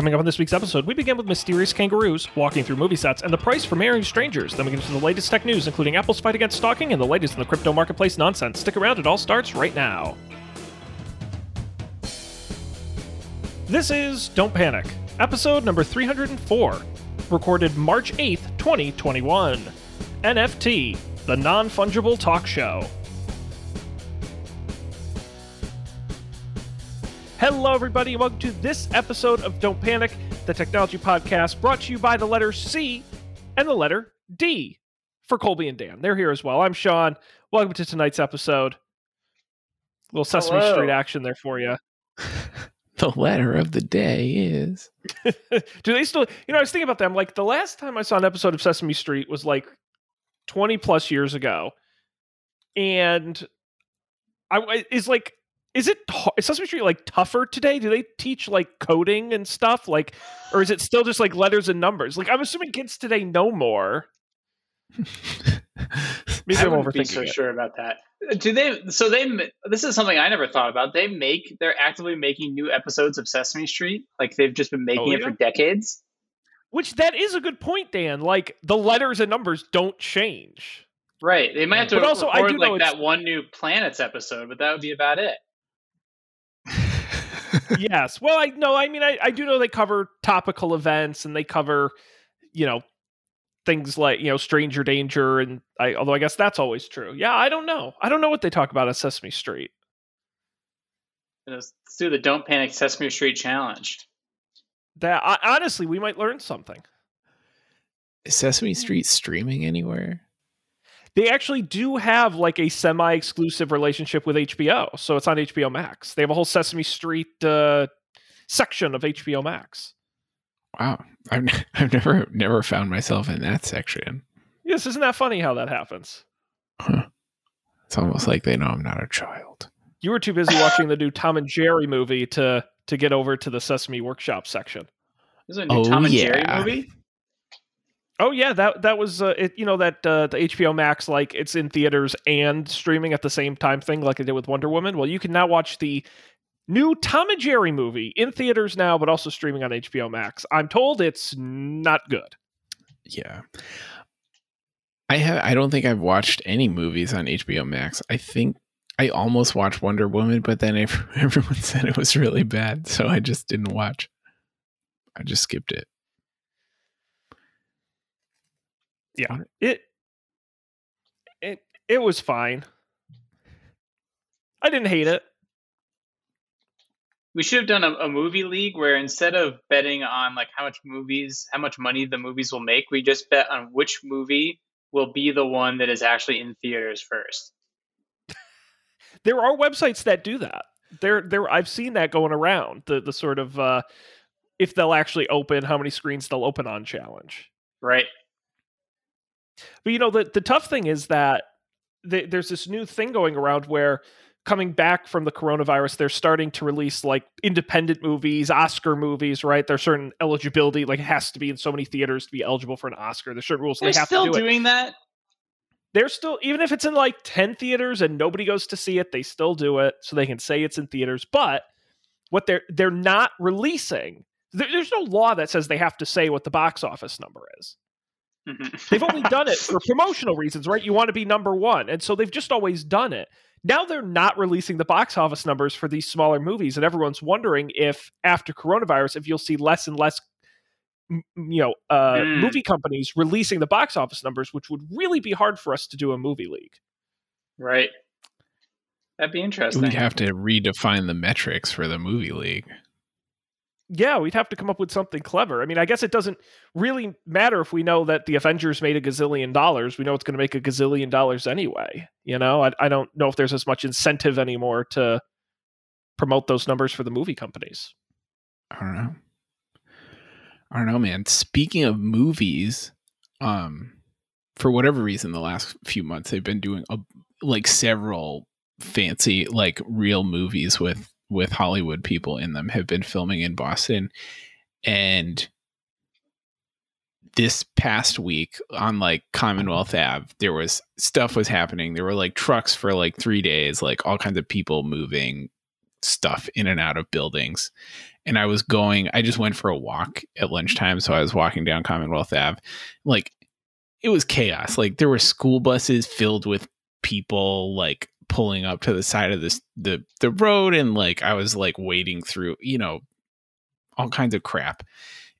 Coming up on this week's episode, we begin with mysterious kangaroos walking through movie sets and the price for marrying strangers. Then we get into the latest tech news, including Apple's fight against stalking and the latest in the crypto marketplace nonsense. Stick around, it all starts right now. This is Don't Panic, episode number 304, recorded March 8th, 2021. NFT, the non fungible talk show. Hello, everybody, and welcome to this episode of Don't Panic, the technology podcast brought to you by the letter C and the letter D for Colby and Dan. They're here as well. I'm Sean. Welcome to tonight's episode. A little Sesame Hello. Street action there for you. The letter of the day is Do they still, you know, I was thinking about them. Like the last time I saw an episode of Sesame Street was like 20 plus years ago. And I is like, is it hu- is Sesame Street like tougher today? Do they teach like coding and stuff? Like, or is it still just like letters and numbers? Like, I'm assuming kids today know more. Maybe I I'm wouldn't be overthinking so it. sure about that. Do they? So they. This is something I never thought about. They make. They're actively making new episodes of Sesame Street. Like they've just been making Oh, it for decades. Which that is a good point, Dan. Like the letters and numbers don't change. Right. They might have to But also, I record do like it's- that one new planets episode, but that would be about it. Yes. Well, I no, I mean, I, I do know they cover topical events and they cover, you know, things like you know, stranger danger, and I. Although I guess that's always true. Yeah, I don't know. I don't know what they talk about at Sesame Street. Let's let's do the Don't Panic Sesame Street challenge. That I, honestly, we might learn something. Is Sesame Street streaming anywhere? They actually do have like a semi-exclusive relationship with HBO, so it's on HBO Max. They have a whole Sesame Street uh, section of HBO Max. Wow, I've n- I've never never found myself in that section. Yes, isn't that funny how that happens? Huh. It's almost like they know I'm not a child. You were too busy watching the new Tom and Jerry movie to to get over to the Sesame Workshop section. This is a new Oh, Tom and yeah. Jerry movie. Oh yeah, that that was uh, it. You know that uh, the HBO Max like it's in theaters and streaming at the same time thing, like I did with Wonder Woman. Well, you can now watch the new Tom and Jerry movie in theaters now, but also streaming on HBO Max. I'm told it's not good. Yeah, I have. I don't think I've watched any movies on HBO Max. I think I almost watched Wonder Woman, but then everyone said it was really bad, so I just didn't watch. I just skipped it. Yeah, it it it was fine. I didn't hate it. We should have done a, a movie league where instead of betting on like how much movies, how much money the movies will make, we just bet on which movie will be the one that is actually in theaters first. there are websites that do that. There, there. I've seen that going around. The the sort of uh, if they'll actually open, how many screens they'll open on challenge. Right. But you know, the the tough thing is that th- there's this new thing going around where coming back from the coronavirus, they're starting to release like independent movies, Oscar movies. Right? There's certain eligibility, like it has to be in so many theaters to be eligible for an Oscar. There's certain rules They're they have still to do it. They're still doing that. they're still even if it's in like 10 theaters and nobody goes to see it they still do it so they can say it's in theaters but what they're they're not releasing there, there's no law that says they have to say what the box office number is Mhm. they've only done it for promotional reasons right you want to be number one and so they've just always done it now they're not releasing the box office numbers for these smaller movies and everyone's wondering if after coronavirus if you'll see less and less you know uh, Mm. movie companies releasing the box office numbers which would really be hard for us to do a movie league right. That'd be interesting. We'd have to redefine the metrics for the movie league. Yeah we'd have to come up with something clever i mean i guess it doesn't really matter if we know that the avengers made a gazillion dollars we know it's going to make a gazillion dollars anyway you know I, I don't know if there's as much incentive anymore to promote those numbers for the movie companies I don't know. I don't know, man. Speaking of movies, um, for whatever reason, the last few months they've been doing a, like several fancy, like real movies with with Hollywood people in them have been filming in Boston, and this past week on like Commonwealth Ave, there was stuff was happening. There were like trucks for like three days, like all kinds of people moving, stuff in and out of buildings. And I was going, I just went for a walk at lunchtime. So I was walking down Commonwealth Ave. Like it was chaos. Like there were school buses filled with people like pulling up to the side of this the the road and like I was like wading through, you know, all kinds of crap.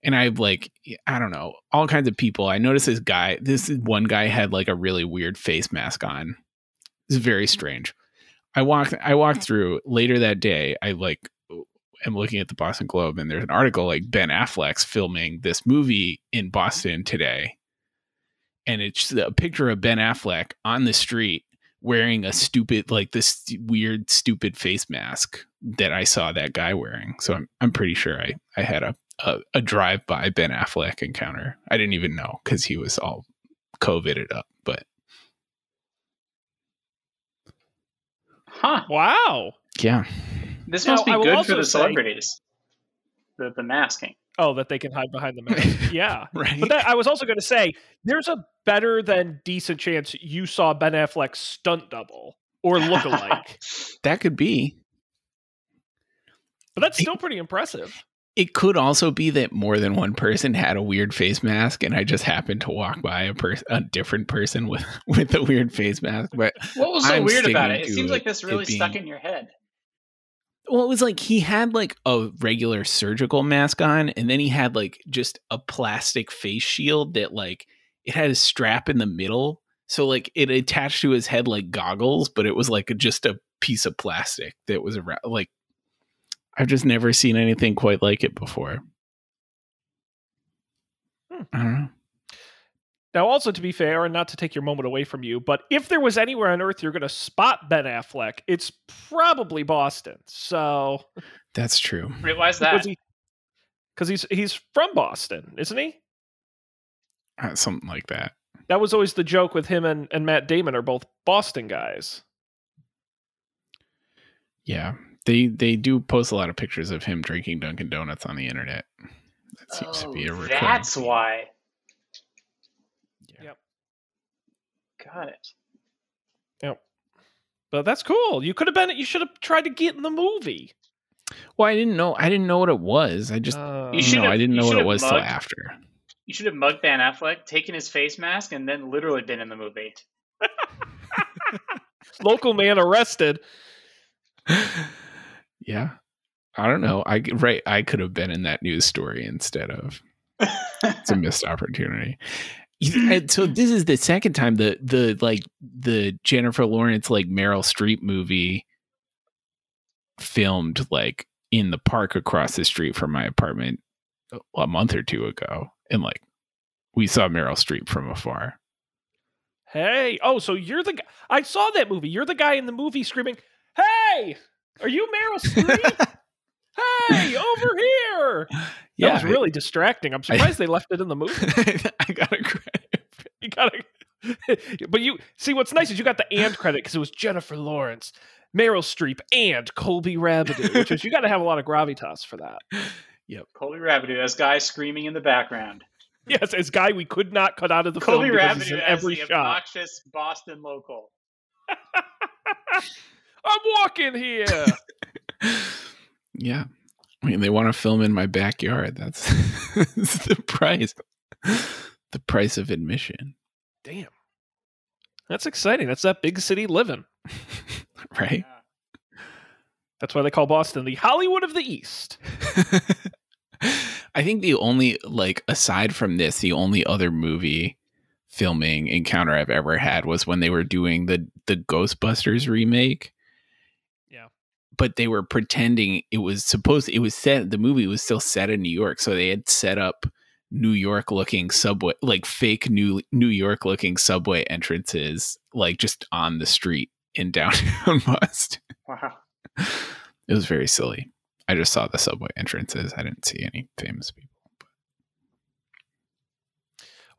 And I like I don't know, all kinds of people. I noticed this guy, this one guy had like a really weird face mask on. It's very strange. I walked I walked through later that day. I like am looking at the Boston Globe and there's an article like Ben Affleck's filming this movie in Boston today. And it's a picture of Ben Affleck on the street wearing a stupid like this weird stupid face mask that I saw that guy wearing. So I'm I'm pretty sure I I had a a, a drive by Ben Affleck encounter. I didn't even know because he was all COVIDed up, but Huh. Wow. yeah, This Now, must be I good for the say- celebrities. The the masking. Oh, that they can hide behind the mask. yeah. right. But that, I was also going to say, there's a better than decent chance you saw Ben Affleck's stunt double or look-alike. that could be. but that's still pretty impressive. It could also be that more than one person had a weird face mask, and I just happened to walk by a person, a different person with with a weird face mask. But What was so I'm weird about it? It seems like this really stuck being- in your head. Well, it was like he had like a regular surgical mask on, and then he had like just a plastic face shield that like it had a strap in the middle, so like it attached to his head like goggles, but it was like just a piece of plastic that was around. Like I've just never seen anything quite like it before. Hmm. I don't know. Now, also to be fair, and not to take your moment away from you, but if there was anywhere on Earth you're going to spot Ben Affleck, it's probably Boston. So, That's true. Wait, Why is that? because he's he's from Boston, isn't he? Uh, something like that. That was always the joke with him and, and Matt Damon are both Boston guys. Yeah, they they do post a lot of pictures of him drinking Dunkin' Donuts on the internet. That seems to be a Oh, recurring that's theme. why. Yep. Got it. Yep. But that's cool. You could have been. You should have tried to get in the movie. Well, I didn't know. I didn't know what it was. I just Uh, You you should know, have- I didn't know what it have was till after. You should have mugged Ben Affleck, taken his face mask, and then literally been in the movie. local man arrested. yeah, I don't know. I right. I could have been in that news story instead of. It's a missed opportunity. And uh, so this is the second time the the like the Jennifer Lawrence like Meryl Streep movie filmed like in the park across the street from my apartment uh, a month or two ago, and like we saw Meryl Streep from afar. Hey, oh, so you're the guy. I saw that movie. You're the guy in the movie screaming, "Hey, are you Meryl Streep? Hey, over here!" That was really distracting. I'm surprised they left it in the movie. I got a credit. You gotta, but you see what's nice is you got the and credit because it was Jennifer Lawrence, Meryl Streep, and Colby Rabbidoux, which is you got to have a lot of gravitas for that. Yep, Colby Rabideau, as guy screaming in the background. Yes, as guy we could not cut out of the Colby film because he's Rabideau in as every the shot. obnoxious Boston local. I'm walking here. Yeah. I mean, they want to film in my backyard. That's, that's the price. The price of admission, Damn, that's exciting. That's that big city living. right? That's why they call Boston the Hollywood of the East. I think the only like aside from this, the only other movie filming encounter I've ever had was when they were doing the the Ghostbusters remake. But they were pretending it was supposed it was set the movie was still set in New York, so they had set up New York looking subway like fake New New York looking subway entrances like just on the street in downtown Boston. Wow. It was very silly. I just saw the subway entrances. I didn't see any famous people.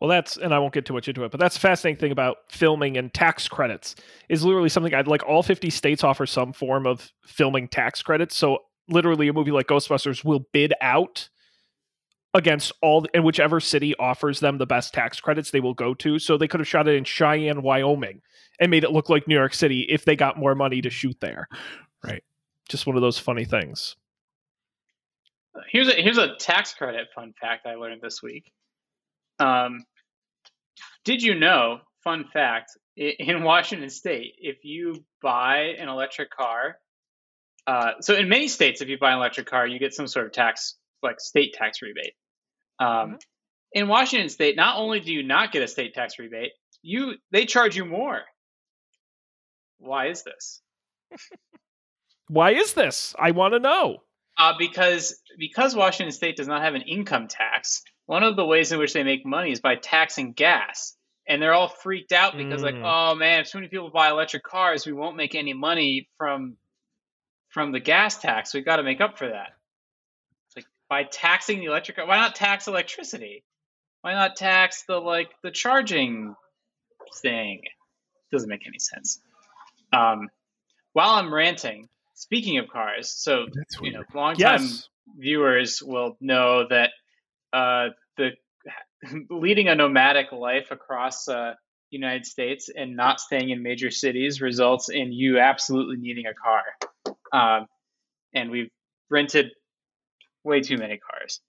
Well, that's and I won't get too much into it, but that's the fascinating thing about filming and tax credits is literally something I'd like. All fifty states offer some form of filming tax credits, so literally a movie like Ghostbusters will bid out against all and whichever city offers them the best tax credits they will go to. So they could have shot it in Cheyenne, Wyoming, and made it look like New York City if they got more money to shoot there. Right. just one of those funny things. Here's a here's a tax credit fun fact I learned this week. Um, did you know? Fun fact: in Washington State, if you buy an electric car, uh, so in many states, if you buy an electric car, you get some sort of tax, like state tax rebate. Um, mm-hmm. In Washington State, not only do you not get a state tax rebate, you they charge you more. Why is this? Why is this? I want to know. Uh, because because Washington State does not have an income tax, one of the ways in which they make money is by taxing gas. And they're all freaked out because, mm. like, oh man, if too many people buy electric cars, we won't make any money from from the gas tax. We've got to make up for that. It's like by taxing the electric, why not tax electricity? Why not tax the like the charging thing? Doesn't make any sense. Um, while I'm ranting, speaking of cars, so you know, long time yes. viewers will know that uh, the leading a nomadic life across uh, United States and not staying in major cities results in you absolutely needing a car. Um, and we've rented way too many cars.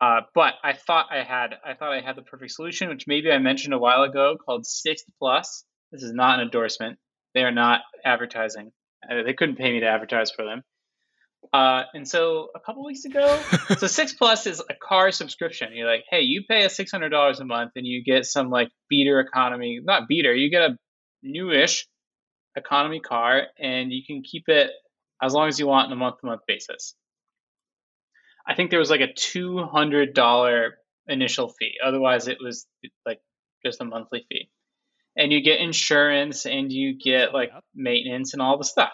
Uh, but I thought I had I thought I had the perfect solution, which maybe I mentioned a while ago, called Sixt Plus. This is not an endorsement. They are not advertising. Uh, they couldn't pay me to advertise for them. Uh, and so a couple weeks ago, so Sixt Plus is a car subscription. You're like, hey, you pay us six hundred dollars a month, and you get some like beater economy, not beater, you get a newish economy car, and you can keep it as long as you want on a month to month basis. I think there was like a two hundred dollar initial fee. Otherwise, it was like just a monthly fee and you get insurance and you get like maintenance and all the stuff.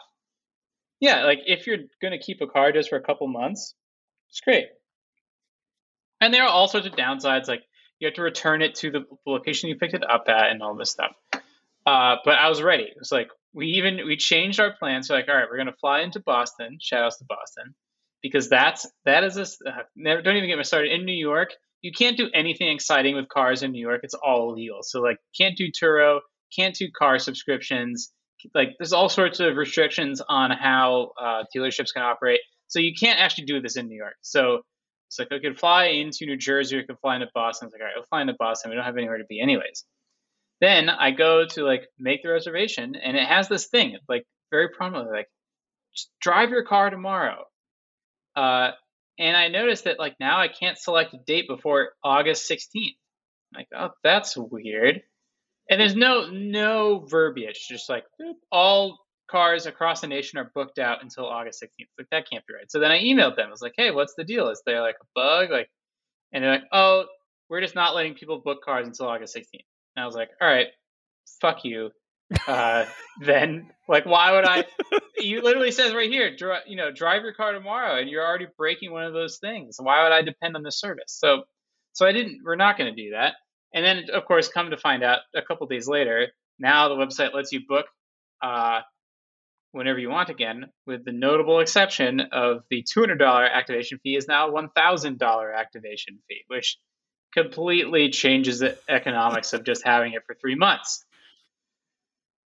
Yeah, like if you're going to keep a car just for a couple months, it's great. And there are all sorts of downsides, like you have to return it to the location you picked it up at and all this stuff. Uh, but I was ready. It was like we even we changed our plans. So like, all right, we're gonna fly into Boston. Shout outs to Boston, because that's that is a uh, never, don't even get me started in New York you can't do anything exciting with cars in New York. It's all illegal. So like can't do Turo, can't do car subscriptions. Like there's all sorts of restrictions on how uh, dealerships can operate. So you can't actually do this in New York. So it's like I could fly into New Jersey or I could fly into Boston. It's like all right, I'll fly into Boston. We don't have anywhere to be anyways. Then I go to like make the reservation and it has this thing like very prominently like drive your car tomorrow. Uh, and I noticed that like now I can't select a date before August 16th. I'm like, oh, that's weird. And there's no no verbiage, just like all cars across the nation are booked out until August 16th. Like that can't be right. So then I emailed them. I was like, hey, what's the deal? Is there like a bug? Like, and they're like, oh, we're just not letting people book cars until August 16th. And I was like, all right, fuck you uh, then like why would I? you literally says right here, dri- you know, drive your car tomorrow, and you're already breaking one of those things. Why would I depend on the service? So, so I didn't. We're not going to do that. And then, of course, come to find out a couple days later, now the website lets you book uh, whenever you want again, with the notable exception of the $200 activation fee is now $1,000 activation fee, which completely changes the economics of just having it for three months.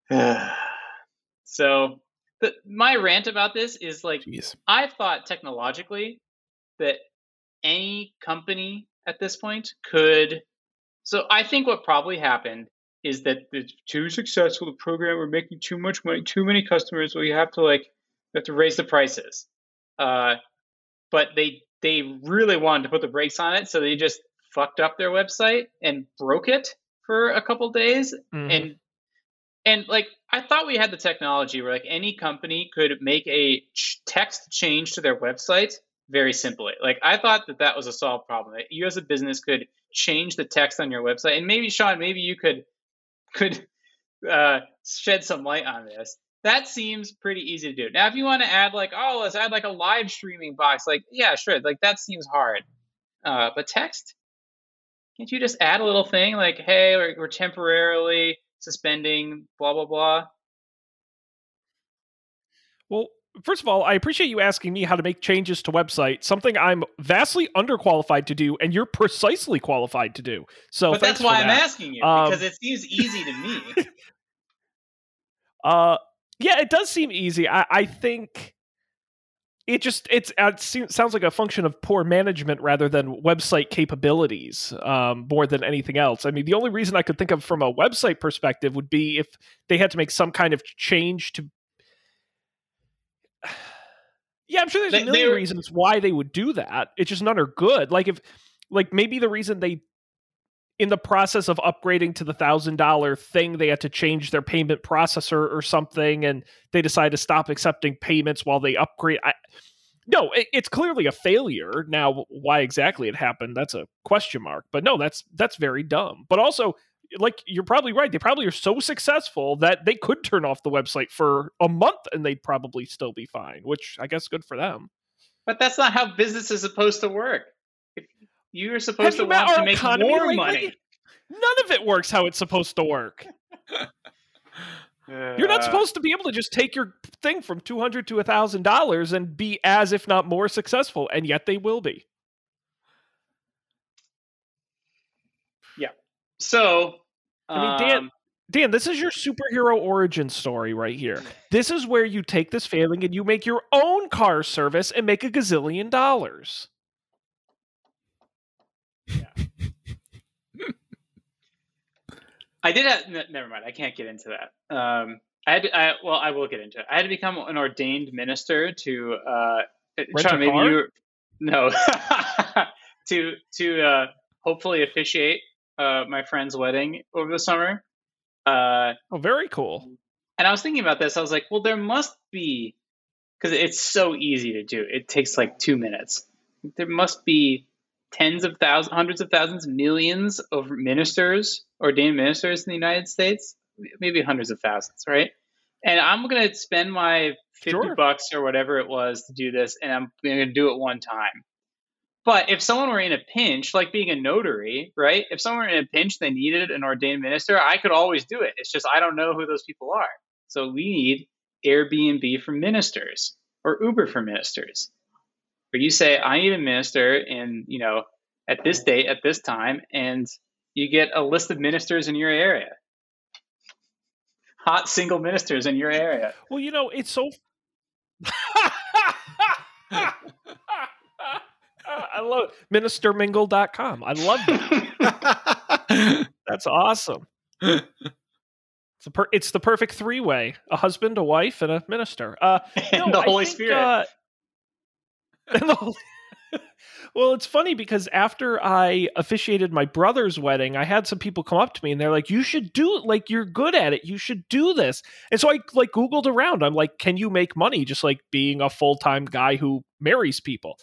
so the, my rant about this is like Jeez. I thought technologically that any company at this point could. So I think what probably happened is that it's too successful. The program we're making too much money, too many customers. We have to like we have to raise the prices. Uh, but they they really wanted to put the brakes on it, so they just fucked up their website and broke it for a couple days mm-hmm. and and like I thought we had the technology where like any company could make a text change to their website very simply. Like I thought that that was a solved problem. That you as a business could change the text on your website, and maybe Sean, maybe you could could uh, shed some light on this. That seems pretty easy to do. Now, if you want to add like, oh, let's add like a live streaming box, like yeah, sure, like that seems hard. Uh, but text, can't you just add a little thing like, hey, we're, we're temporarily suspending, blah, blah, blah? Well, first of all, I appreciate you asking me how to make changes to website, something I'm vastly underqualified to do, and you're precisely qualified to do. So, but that's why I'm asking you um, because it seems easy to me. uh, yeah, it does seem easy. I, I think it just it's it sounds like a function of poor management rather than website capabilities um, more than anything else. I mean, the only reason I could think of from a website perspective would be if they had to make some kind of change to. Yeah, I'm sure there's They- a million reasons why they would do that. It's just none are good. Like if, like maybe the reason they, in the process of upgrading to the thousand dollar thing, they had to change their payment processor or something, and they decide to stop accepting payments while they upgrade. I, no, it, it's clearly a failure. Now, why exactly it happened, that's a question mark. But no, that's that's very dumb. But also, like you're probably right. They probably are so successful that they could turn off the website for a month and they'd probably still be fine. Which I guess good for them. But that's not how business is supposed to work. You're supposed Have you to want to make more lately? money. None of it works how it's supposed to work. You're not supposed to be able to just take your thing from two hundred to thousand dollars and be as if not more successful, and yet they will be. So, I mean, Dan- um, Dan, this is your superhero origin story right here. This is where you take this failing and you make your own car service and make a gazillion dollars. I did have. n- Never mind. I can't get into that. Um, I had. To, I, well, I will get into it. I had to become an ordained minister to. Uh, try a maybe you. No. to to uh, hopefully officiate uh, my friend's wedding over the summer. Uh, Oh, very cool. and I was thinking about this. I was like, well, there must be because it's so easy to do. It takes like two minutes. There must be tens of thousands, hundreds of thousands, millions of ministers, ordained ministers in the United States, maybe hundreds of thousands, right? And I'm going to spend my 50 Sure. bucks or whatever it was to do this, and I'm going to do it one time. But if someone were in a pinch, like being a notary, right? If someone were in a pinch, they needed an ordained minister, I could always do it. It's just I don't know who those people are. So we need Airbnb for ministers or Uber for ministers. Where you say, I need a minister in, you know, at this date, at this time, and you get a list of ministers in your area. Hot single ministers in your area. Well, you know, it's so. I love it. ministermingle.com. I love that. That's awesome. It's, a per- it's the perfect three way a husband, a wife, and a minister. Uh, and no, the Holy think, Spirit. uh, and the Holy- well, it's funny because after I officiated my brother's wedding, I had some people come up to me and they're like, "You should do it. Like you're good at it. You should do this." And so I like Googled around. I'm like, "Can you make money just like being a full time guy who marries people?"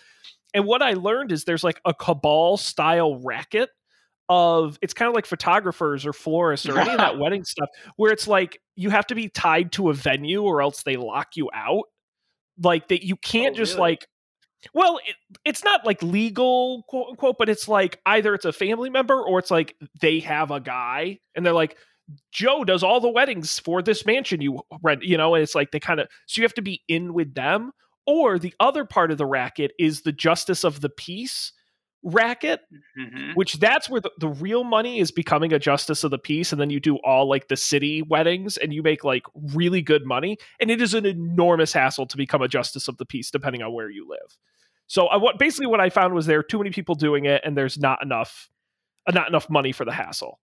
And what I learned is there's like a cabal style racket of it's kind of like photographers or florists or any of that wedding stuff where it's like you have to be tied to a venue or else they lock you out like that you oh, can't Oh, just really? like well it, it's not like legal quote unquote but it's like either it's a family member or it's like they have a guy and they're like joe does all the weddings for this mansion you rent you know and it's like they kind of so you have to be in with them or the other part of the racket is the justice of the peace racket Mhm. which that's where the, the real money is becoming a justice of the peace and then you do all like the city weddings and you make like really good money and it is an enormous hassle to become a justice of the peace depending on where you live so I, what basically what i found was there are too many people doing it and there's not enough uh, not enough money for the hassle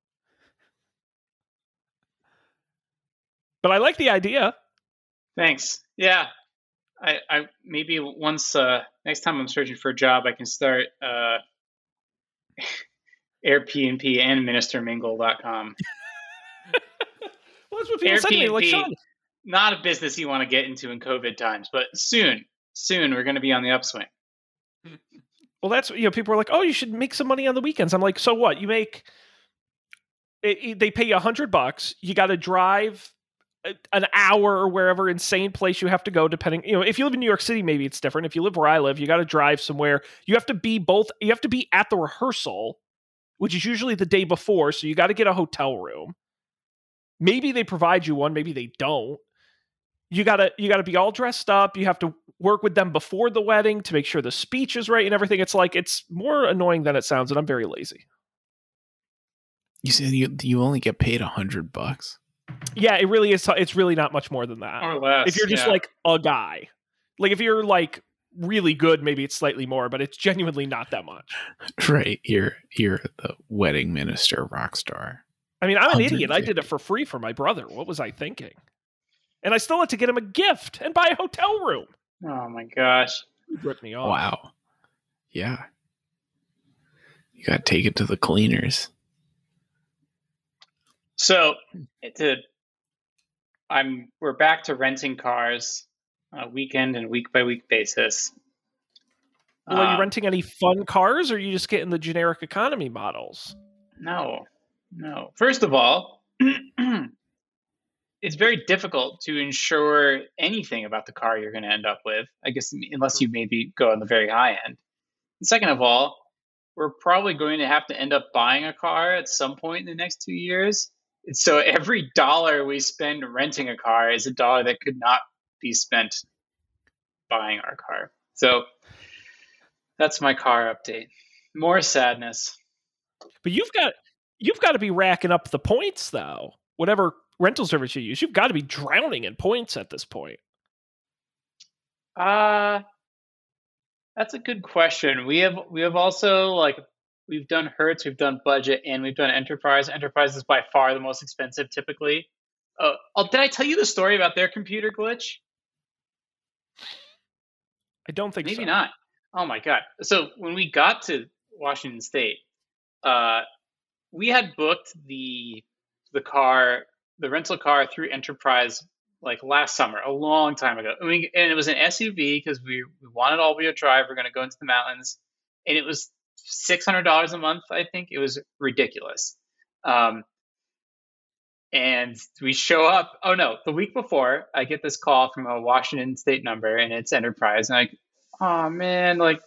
but i like the idea Thanks. Yeah. I, I maybe once uh, next time I'm searching for a job, I can start uh, Airbnb and ministermingle.com. well that's what people said to me like Sean, Not a business you want to get into in COVID times, but soon, soon we're going to be on the upswing. Well, that's you know, people are like, "Oh, you should make some money on the weekends." I'm like, "So what? You make it, it- they pay you a hundred bucks. You got to drive an hour or wherever insane place you have to go. Depending, you know, if you live in New York City, maybe it's different. If you live where I live, you got to drive somewhere. You have to be both. You have to be at the rehearsal, which is usually the day before. So you got to get a hotel room. Maybe they provide you one. Maybe they don't you gotta you gotta be all dressed up you have to work with them before the wedding to make sure the speech is right and everything it's like it's more annoying than it sounds and i'm very lazy You said you you only get paid a hundred bucks. Yeah it really is it's really not much more than that Or less. if you're just yeah. like a guy like if you're like really good, maybe it's slightly more, but it's genuinely not that much. Right. You're you're the wedding minister rock star. I mean, I'm an idiot. I did it for free for my brother. What was I thinking? And I still had to get him a gift and buy a hotel room. Oh my gosh. He ripped me off. Wow. Yeah. You got to take it to the cleaners. So, to I'm we're back to renting cars on a weekend and week by week basis. Well, are you Um, renting any fun cars or are you just getting the generic economy models? No, no. First of all, it's very difficult to ensure anything about the car you're going to end up with. I guess unless you maybe go on the very high end. And second of all, we're probably going to have to end up buying a car at some point in the next two years. So every dollar we spend renting a car is a dollar that could not be spent buying our car. So that's my car update. More sadness. But you've got you've got to be racking up the points though. Whatever rental service you use, you've got to be drowning in points at this point. Uh that's a good question. We have we have also like we've done Hertz, we've done budget, and we've done enterprise. Enterprise is by far the most expensive typically. Uh, oh, did I tell you the story about their computer glitch? I don't think so. Maybe so. not. Oh my god. So when we got to Washington State, uh, we had booked the the car, the rental car through Enterprise like last summer, a long time ago. I mean, and it was an SUV because we we wanted all wheel drive. We're going to go into the mountains, and it was six hundred dollars a month. I think it was ridiculous. Um, and we show up. Oh no, the week before, I get this call from a Washington State number, and it's Enterprise. And I'm like, oh man, like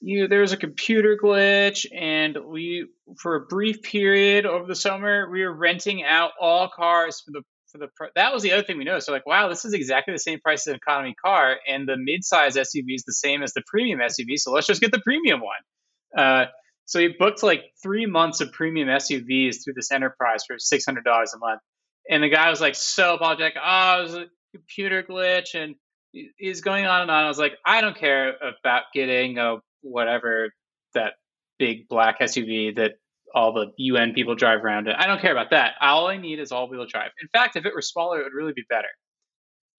you, there's a computer glitch, and we, for a brief period over the summer, we were renting out all cars for the for the. That was the other thing we noticed. So like, wow, this is exactly the same price as an economy car, and the mid-size SUV is the same as the premium SUV. So let's just get the premium one. Uh, so he booked like three months of premium SUVs through this enterprise for six hundred dollars a month. And the guy was like so apologetic. Oh, it was a computer glitch, and he's going on and on. I was like, I don't care about getting a whatever that big black SUV that all the UN people drive around in. I don't care about that. All I need is all-wheel drive. In fact, if it were smaller, it would really be better.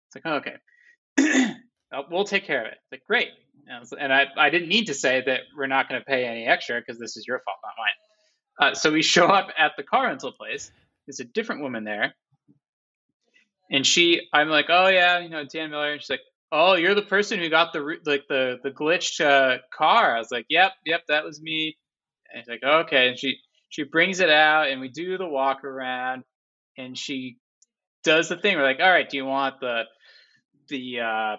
It's like, oh, okay, we'll take care of it. Like, great. And I I, didn't need to say that we're not going to pay any extra because this is your fault, not mine. Uh, so we show up at the car rental place. There's a different woman there. And she, I'm like, oh yeah, you know, Dan Miller. And she's like, oh, you're the person who got the like the the glitched uh, car. I was like, yep, yep, that was me. And she's like, okay. And she she brings it out, and we do the walk around, and she does the thing. We're like, all right, do you want the the uh,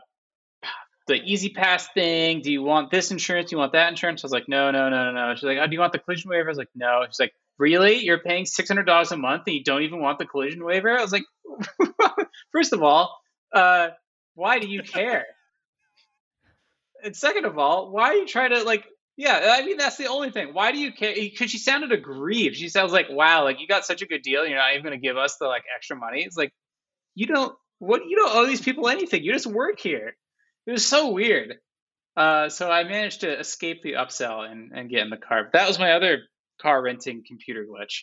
the E-ZPass thing? Do you want this insurance? Do you want that insurance? I was like, no, no, no, no, no. She's like, oh, do you want the collision waiver? I was like, no. She's like, really? You're paying six hundred dollars a month and you don't even want the collision waiver? I was like, first of all, uh, why do you care? and second of all, why are you trying to like? Yeah, I mean that's the only thing. Why do you care? Because she sounded aggrieved. She sounds like, "Wow, like you got such a good deal. You're not even going to give us the like extra money." It's like you don't what you don't owe these people anything. You just work here. It was so weird. Uh, so I managed to escape the upsell and, and get in the car. That was my other car renting computer glitch.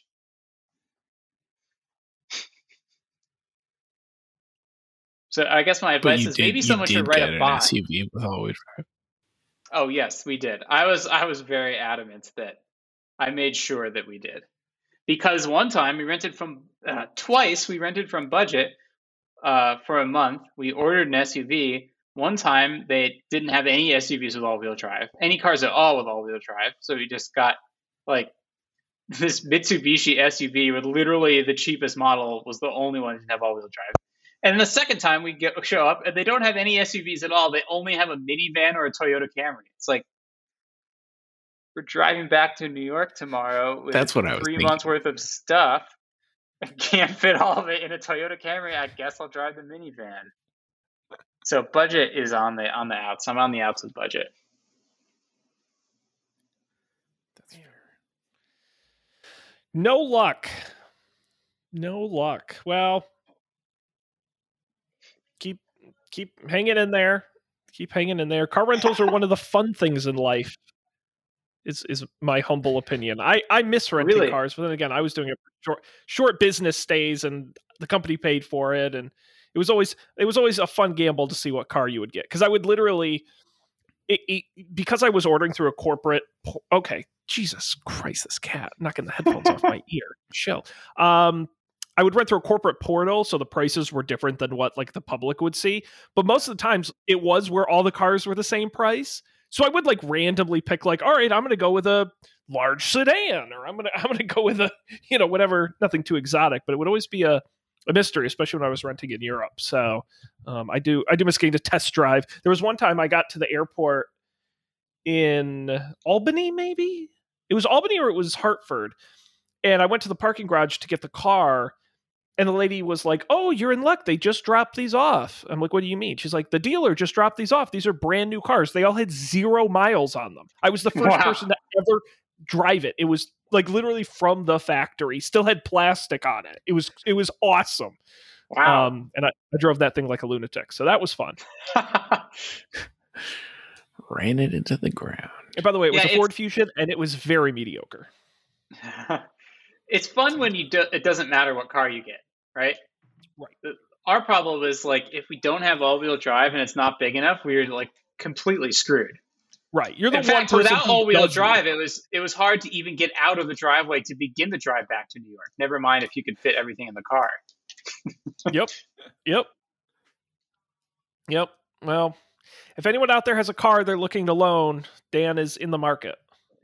So I guess my advice is did, maybe someone should write a bot. SUV with all-wheel drive. Oh yes, we did. I was I was very adamant that I made sure that we did because one time we rented from uh, twice we rented from budget uh, for a month. We ordered an SUV. One time they didn't have any SUVs with all-wheel drive, any cars at all with all-wheel drive. So we just got like this Mitsubishi SUV with literally the cheapest model was the only one that didn't have all-wheel drive. And the second time we get show up and they don't have any SUVs at all. They only have a minivan or a Toyota Camry. It's like we're driving back to New York tomorrow with That's what I was three thinking. months worth of stuff. I can't fit all of it in a Toyota Camry. I guess I'll drive the minivan. So budget is on the on the outs. I'm on the outs with budget. No luck. No luck. Well, keep keep hanging in there. keep hanging in there. Car rentals are one of the fun things in life. Is is my humble opinion. I I miss renting Really? cars, but then again, I was doing it for short short business stays, and the company paid for it, and it was always it was always a fun gamble to see what car you would get because I would literally. It, it, because I was ordering through a corporate, okay, Jesus Christ, this cat knocking the headphones off my ear. Chill. Um, I would rent through a corporate portal, so the prices were different than what like the public would see. But most of the times, it was where all the cars were the same price. So I would like randomly pick like, all right, I'm going to go with a large sedan, or I'm gonna I'm gonna go with a you know whatever, nothing too exotic. But it would always be a a mystery, especially when I was renting in Europe. So um, I do I do miss getting to test drive. There was one time I got to the airport in Albany, maybe it was Albany or it was Hartford, and I went to the parking garage to get the car. And the lady was like, "Oh, you're in luck. They just dropped these off." I'm like, "What do you mean?" She's like, "The dealer just dropped these off. These are brand new cars. They all had zero miles on them. I was the first Wow. person to ever drive it. It was like literally from the factory. Still had plastic on it. It was it was awesome. Wow. Um, and I, I drove that thing like a lunatic. So that was fun. Ran it into the ground. And by the way, it was Yeah, a it's- Ford Fusion, and it was very mediocre. it's fun when you do, it doesn't matter what car you get, right? Right. Our problem is like if we don't have all-wheel drive and it's not big enough, we're like completely screwed. Right. You're the In one fact, without who all-wheel does drive, it was it was hard to even get out of the driveway to begin the drive back to New York. Never mind if you could fit everything in the car. Yep. Yep. Yep. Well, if anyone out there has a car they're looking to loan, Dan is in the market.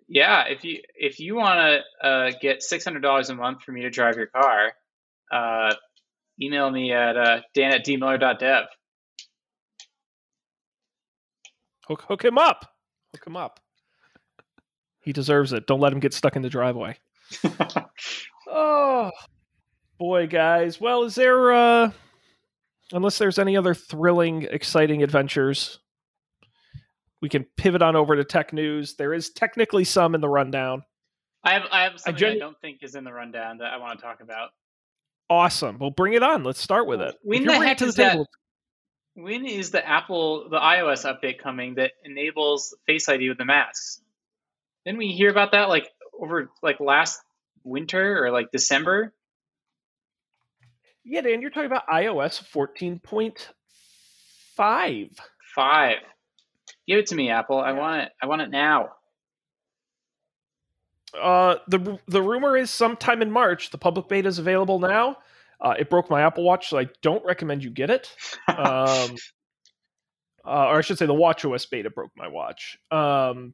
Yeah, if you if you want to uh, get six hundred dollars a month for me to drive your car, uh, email me at uh, dan at dmiller.dev. Hook, hook him up. Hook him up. He deserves it. Don't let him get stuck in the driveway. Oh boy, guys. Well, is there uh unless there's any other thrilling, exciting adventures, we can pivot on over to tech news. There is technically some in the rundown. I have I have something I, genu- don't think is in the rundown that I want to talk about. Awesome. Well, bring it on. Let's start with it. When the heck to is that- When is the Apple the iOS update coming that enables Face ID with the masks? Didn't we hear about that like over like last winter or like December? Yeah, Dan, you're talking about iOS 14.5. Five. Give it to me, Apple. I want it. I want it now. Uh, the the rumor is sometime in March. The public beta is available now. Uh, it broke my Apple Watch, so I don't recommend you get it. Um, uh, or I should say, the Watch OS beta broke my watch. Um,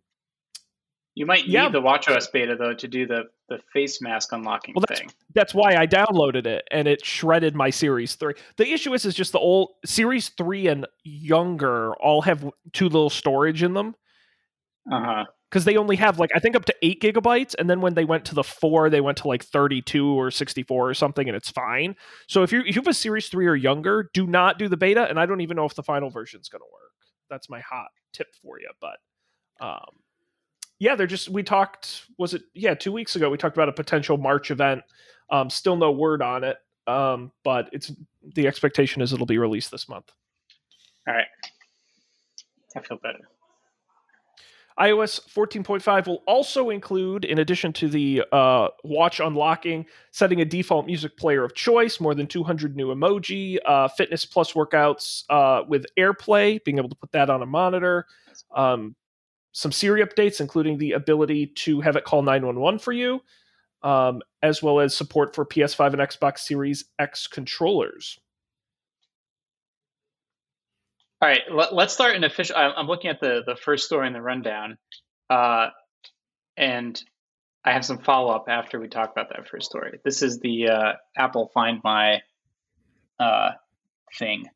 you might need yeah. the WatchOS beta though to do the the face mask unlocking Well, that's- thing. that's why I downloaded it, and it shredded my Series Three. The issue is, is just the old Series Three and younger all have too little storage in them. Uh huh. because they only have like I think up to eight gigabytes, and then when they went to the four, they went to like thirty-two or sixty-four or something, and it's fine. So if you if you have a Series Three or younger, do not do the beta, and I don't even know if the final version is going to work. That's my hot tip for you. But um, yeah, they're just we talked. Was it yeah two weeks ago? We talked about a potential March event. Um, still no word on it, um, but it's the expectation is it'll be released this month. All right. I feel better. iOS 14.5 will also include, in addition to the uh, watch unlocking, setting a default music player of choice, more than 200 new emoji, uh, Fitness Plus workouts uh, with AirPlay, being able to put that on a monitor, um, some Siri updates, including the ability to have it call 911 for you, um, as well as support for PS5 and Xbox Series X controllers. All right, let, let's start an official. I'm I'm looking at the the first story in the rundown, uh, and I have some follow up after we talk about that first story. This is the uh, Apple Find My uh, thing.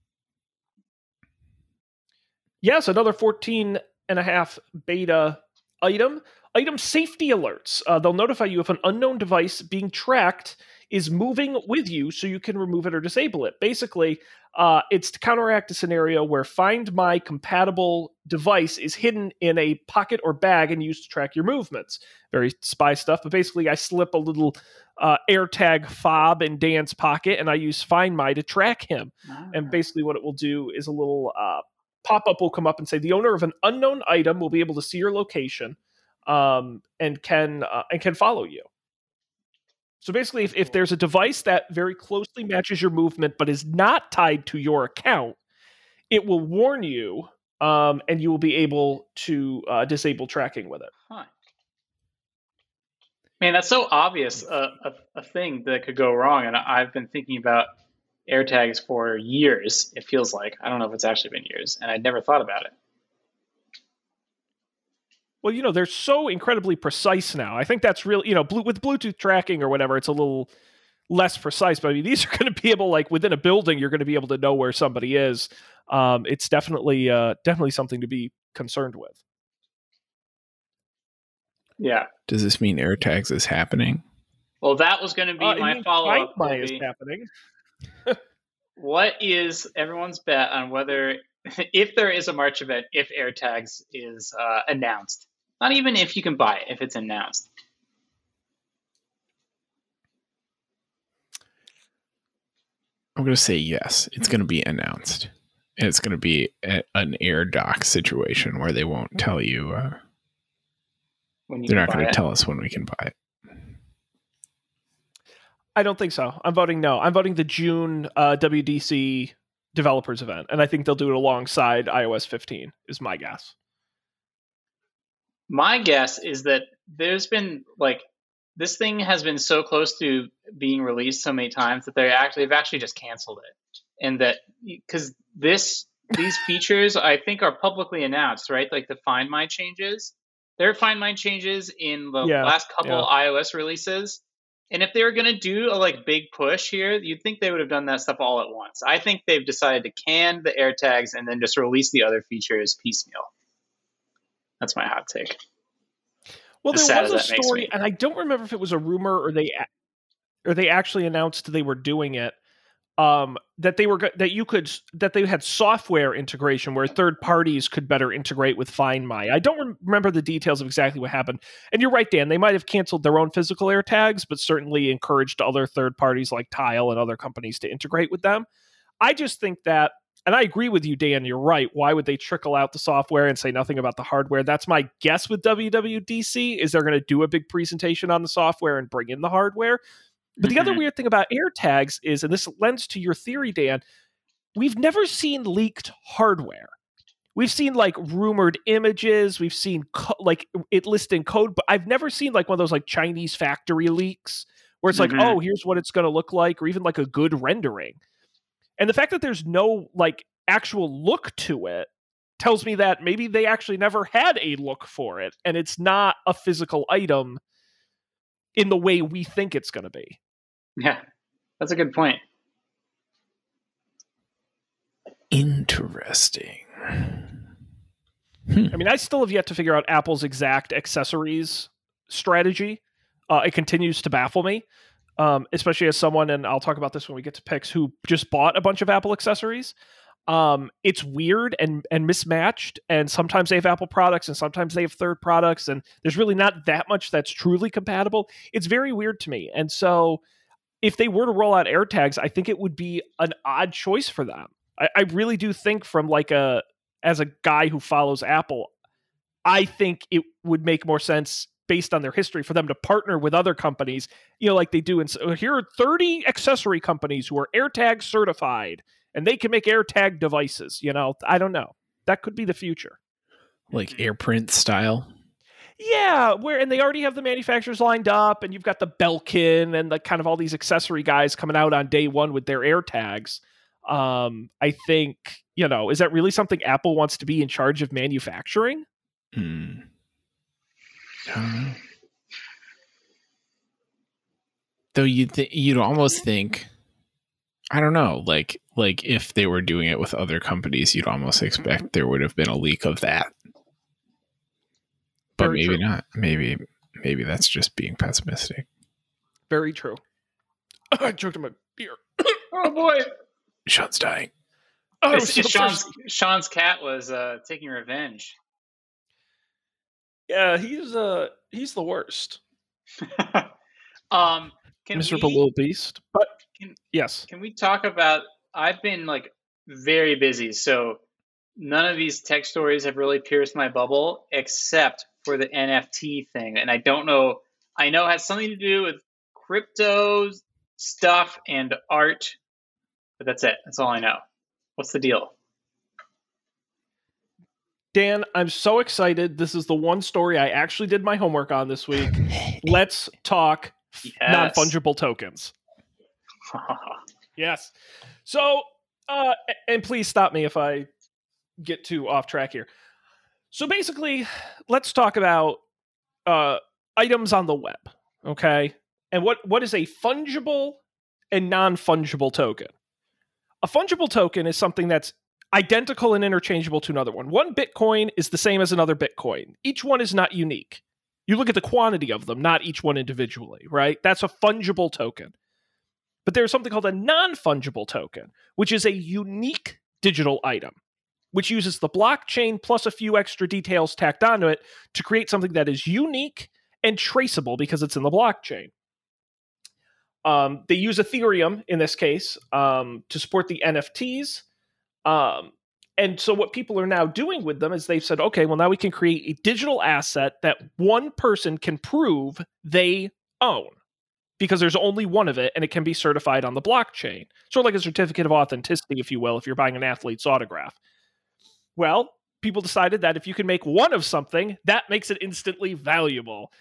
Yes, another 14 and a half beta item. Item safety alerts. Uh, they'll notify you if an unknown device being tracked is moving with you so you can remove it or disable it. Basically, uh, it's to counteract a scenario where Find My compatible device is hidden in a pocket or bag and used to track your movements. Very spy stuff, but basically, I slip a little uh, AirTag fob in Dan's pocket and I use Find My to track him and basically what it will do is a little uh, pop up will come up and say the owner of an unknown item will be able to see your location um, and can uh, and can follow you. So basically, if, if there's a device that very closely matches your movement but is not tied to your account, it will warn you um, and you will be able to uh, disable tracking with it. Huh. Man, that's so obvious uh, a, a thing that could go wrong. And I've been thinking about AirTags for years, it feels like. I don't know if it's actually been years, and I'd never thought about it. Well, you know, they're so incredibly precise now. I think that's really, you know, blue, with Bluetooth tracking or whatever, it's a little less precise. But I mean, these are going to be able, like within a building, you're going to be able to know where somebody is. Um, it's definitely, uh, definitely something to be concerned with. Yeah. Does this mean AirTags is happening? Well, that was going to be uh, my follow up. is happening. what is everyone's bet on whether, if there is a March event, if AirTags is uh, announced? Not even if you can buy it, if it's announced. I'm going to say yes. It's going to be announced. It's going to be a, an air dock situation where they won't tell you. Uh, you they're not going to tell us when we can buy it. I don't think so. I'm voting no. I'm voting the June uh, WWDC developers event, and I think they'll do it alongside iOS 15. Is my guess. My guess is that there's been like this thing has been so close to being released so many times that they actually they've actually just canceled it, and that because this these features I think are publicly announced, right? Like the Find My changes. There are Find My changes in the yeah, last couple yeah. iOS releases and if they were going to do a like big push here, you'd think they would have done that stuff all at once. I think they've decided to can the AirTags and then just release the other features piecemeal. That's my hot take. Well, as there was a story, and I don't remember if it was a rumor or they or they actually announced they were doing it um, that they were that you could that they had software integration where third parties could better integrate with Find My. I don't re- remember the details of exactly what happened. And you're right, Dan. They might have canceled their own physical AirTags, but certainly encouraged other third parties like Tile and other companies to integrate with them. I just think that, and I agree with you, Dan. You're right. Why would they trickle out the software and say nothing about the hardware? That's my guess with WWDC. Is they're going to do a big presentation on the software and bring in the hardware but the mm-hmm. other weird thing about AirTags is, and this lends to your theory, Dan, we've never seen leaked hardware. We've seen like rumored images. We've seen co- like it listing code, but I've never seen like one of those like Chinese factory leaks where it's mm-hmm. like, oh, here's what it's going to look like, or even like a good rendering. And the fact that there's no like actual look to it tells me that maybe they actually never had a look for it and it's not a physical item in the way we think it's going to be. Yeah, that's a good point. Interesting. Hmm. I mean, I still have yet to figure out Apple's exact accessories strategy. Uh, it continues to baffle me, um, especially as someone, and I'll talk about this when we get to picks, who just bought a bunch of Apple accessories. Um, it's weird and and mismatched, and sometimes they have Apple products, and sometimes they have third products, and there's really not that much that's truly compatible. It's very weird to me, and so if they were to roll out AirTags, I think it would be an odd choice for them. I, I really do think from like a as a guy who follows Apple, I think it would make more sense based on their history for them to partner with other companies, you know, like they do. And so here are 30 accessory companies who are AirTag certified and they can make AirTag devices. You know, I don't know. That could be the future. Like AirPrint style. Yeah, where and they already have the manufacturers lined up, and you've got the Belkin and the kind of all these accessory guys coming out on day one with their AirTags. Um, I think you know, is that really something Apple wants to be in charge of manufacturing? Though you th- you'd almost think, I don't know, like like if they were doing it with other companies, you'd almost expect there would have been a leak of that but Very maybe true. not. Maybe maybe that's just being pessimistic. Very true. I choked on my beer. oh boy, Sean's dying. Oh, Sean's Sean's cat was uh, taking revenge. Yeah, he's uh he's the worst. um, can miserable we, little beast. But can, yes, can we talk about? I've been like very busy, so none of these tech stories have really pierced my bubble except for the NFT thing. And I don't know, I know it has something to do with crypto stuff and art, but that's it. That's all I know. What's the deal? Dan, I'm so excited. This is the one story I actually did my homework on this week. Let's talk Yes. non fungible tokens. Yes. So, uh, and please stop me if I get too off track here. So basically, let's talk about uh, items on the web, okay? And what what is a fungible and non fungible token? A fungible token is something that's identical and interchangeable to another one. One Bitcoin is the same as another Bitcoin. Each one is not unique. You look at the quantity of them, not each one individually, right? That's a fungible token. But there's something called a non fungible token, which is a unique digital item, which uses the blockchain plus a few extra details tacked onto it to create something that is unique and traceable because it's in the blockchain. Um, they use Ethereum in this case um, to support the NFTs. Um, and so, what people are now doing with them is they've said, okay, well, now we can create a digital asset that one person can prove they own because there's only one of it and it can be certified on the blockchain. Sort of like a certificate of authenticity, if you will, if you're buying an athlete's autograph. Well, people decided that if you can make one of something, that makes it instantly valuable.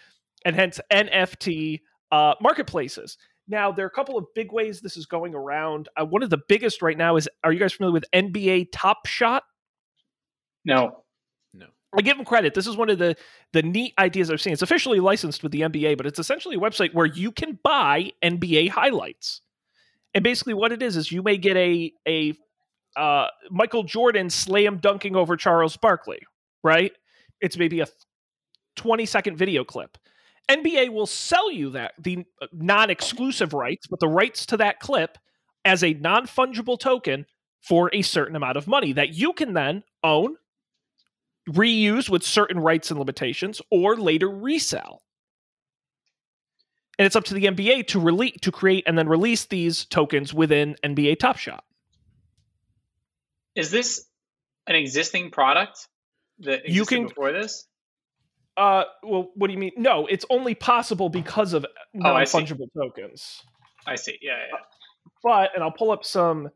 And hence NFT uh, marketplaces. Now, there are a couple of big ways this is going around. Uh, one of the biggest right now is are you guys familiar with NBA Top Shot? no. No. I give them credit. This is one of the the neat ideas I've seen. It's officially licensed with the NBA, but it's essentially a website where you can buy NBA highlights. And basically, what it is is you may get a a uh, Michael Jordan slam dunking over Charles Barkley, right? It's maybe a twenty second video clip. NBA will sell you that the uh, non exclusive rights, but the rights to that clip as a non fungible token for a certain amount of money that you can then own reuse with certain rights and limitations or later resell. And it's up to the NBA to release to create and then release these tokens within NBA Top Shot. Is this an existing product that existed You can- before this? Uh, well, what do you mean? No, it's only possible because of Oh, I non-fungible tokens. I see. Yeah, yeah. But and I'll pull up some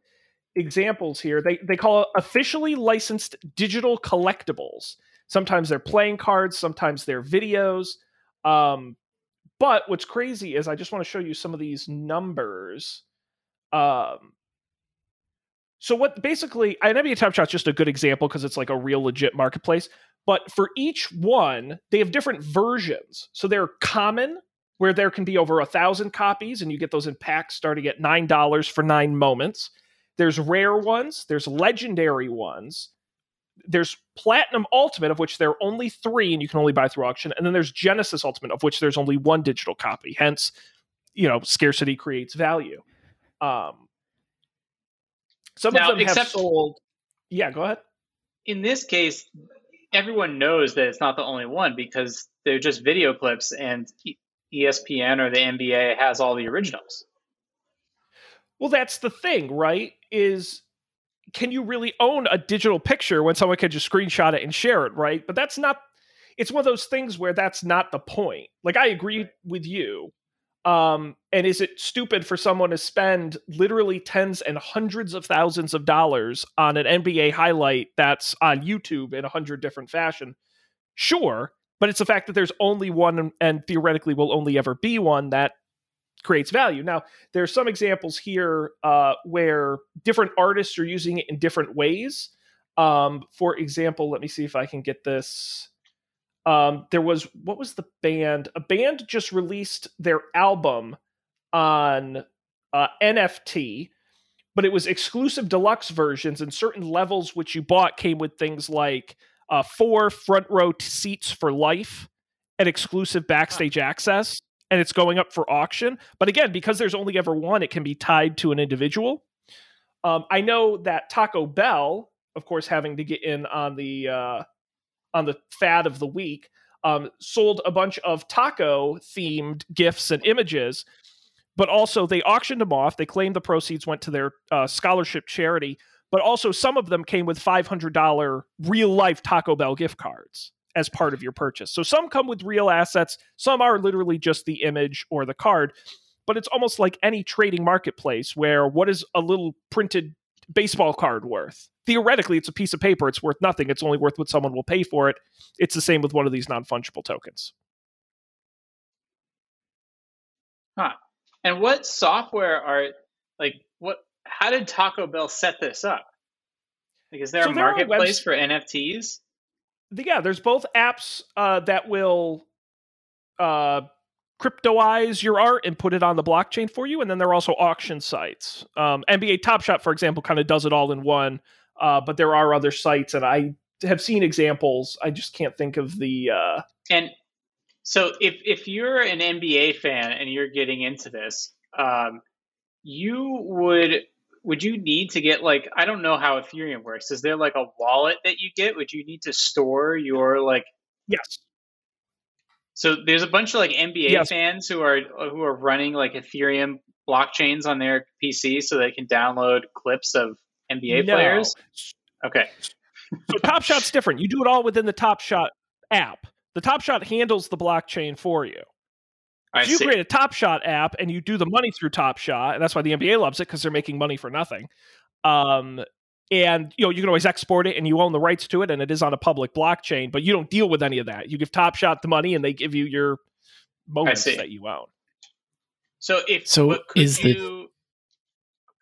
examples here. They they call it officially licensed digital collectibles. Sometimes they're playing cards, sometimes they're videos. Um, but what's crazy is I just want to show you some of these numbers. Um, so what basically, and NBA Top Shot's just a good example because it's like a real legit marketplace. But for each one, they have different versions. So they're common, where there can be over a thousand copies, and you get those in packs starting at nine dollars for nine moments. There's rare ones, there's legendary ones, there's platinum ultimate, of which there are only three, and you can only buy through auction, and then there's Genesis Ultimate, of which there's only one digital copy. Hence, you know, scarcity creates value. Um, some Now, of them have except- sold. Yeah, go ahead. In this case, everyone knows that it's not the only one because they're just video clips, and ESPN or the NBA has all the originals. Well, that's the thing, right? Is can you really own a digital picture when someone can just screenshot it and share it, right? But that's not it's one of those things where that's not the point. Like I agree with you. Um, and is it stupid for someone to spend literally tens and hundreds of thousands of dollars on an NBA highlight that's on YouTube in a hundred different fashion? Sure, but it's the fact that there's only one and theoretically will only ever be one that creates value. Now, there are some examples here uh, where different artists are using it in different ways. Um, for example, let me see if I can get this. Um, there was what was the band? A band just released their album on uh, NFT, but it was exclusive deluxe versions, and certain levels which you bought came with things like uh, four front row t- seats for life and exclusive backstage access and it's going up for auction. But again, because there's only ever one, it can be tied to an individual. Um, I know that Taco Bell, of course, having to get in on the uh, on the fad of the week, um, sold a bunch of taco themed gifts and images. But also, they auctioned them off. They claimed the proceeds went to their uh, scholarship charity. but also some of them came with $500 real life Taco Bell gift cards as part of your purchase. So some come with real assets, some are literally just the image or the card. But it's almost like any trading marketplace where what is a little printed baseball card worth? Theoretically, it's a piece of paper. It's worth nothing. It's only worth what someone will pay for it. It's the same with one of these non fungible tokens. Huh. And what software are like what how did Taco Bell set this up? Like is there So a there marketplace webs- for NFTs? Yeah, there's both apps uh, that will uh, cryptoize your art and put it on the blockchain for you, and then there are also auction sites. Um, NBA Top Shot, for example, kind of does it all in one, uh, but there are other sites, and I have seen examples. I just can't think of the. Uh, And so if if you're an NBA fan and you're getting into this, um, you would would you need to get like I don't know how Ethereum works. Is there like a wallet that you get? Would you need to store your like yes, so there's a bunch of like NBA Yes. fans who are who are running like Ethereum blockchains on their PC so they can download clips of NBA No. players. Okay. So Top Shot's different. You do it all within the Top Shot app. The Top Shot handles the blockchain for you. So you create a Top Shot app and you do the money through Top Shot, and that's why the NBA loves it because they're making money for nothing. Um, and you know you can always export it, and you own the rights to it, and it is on a public blockchain. But you don't deal with any of that. You give Top Shot the money, and they give you your moments see. that you own. So if So but could is the-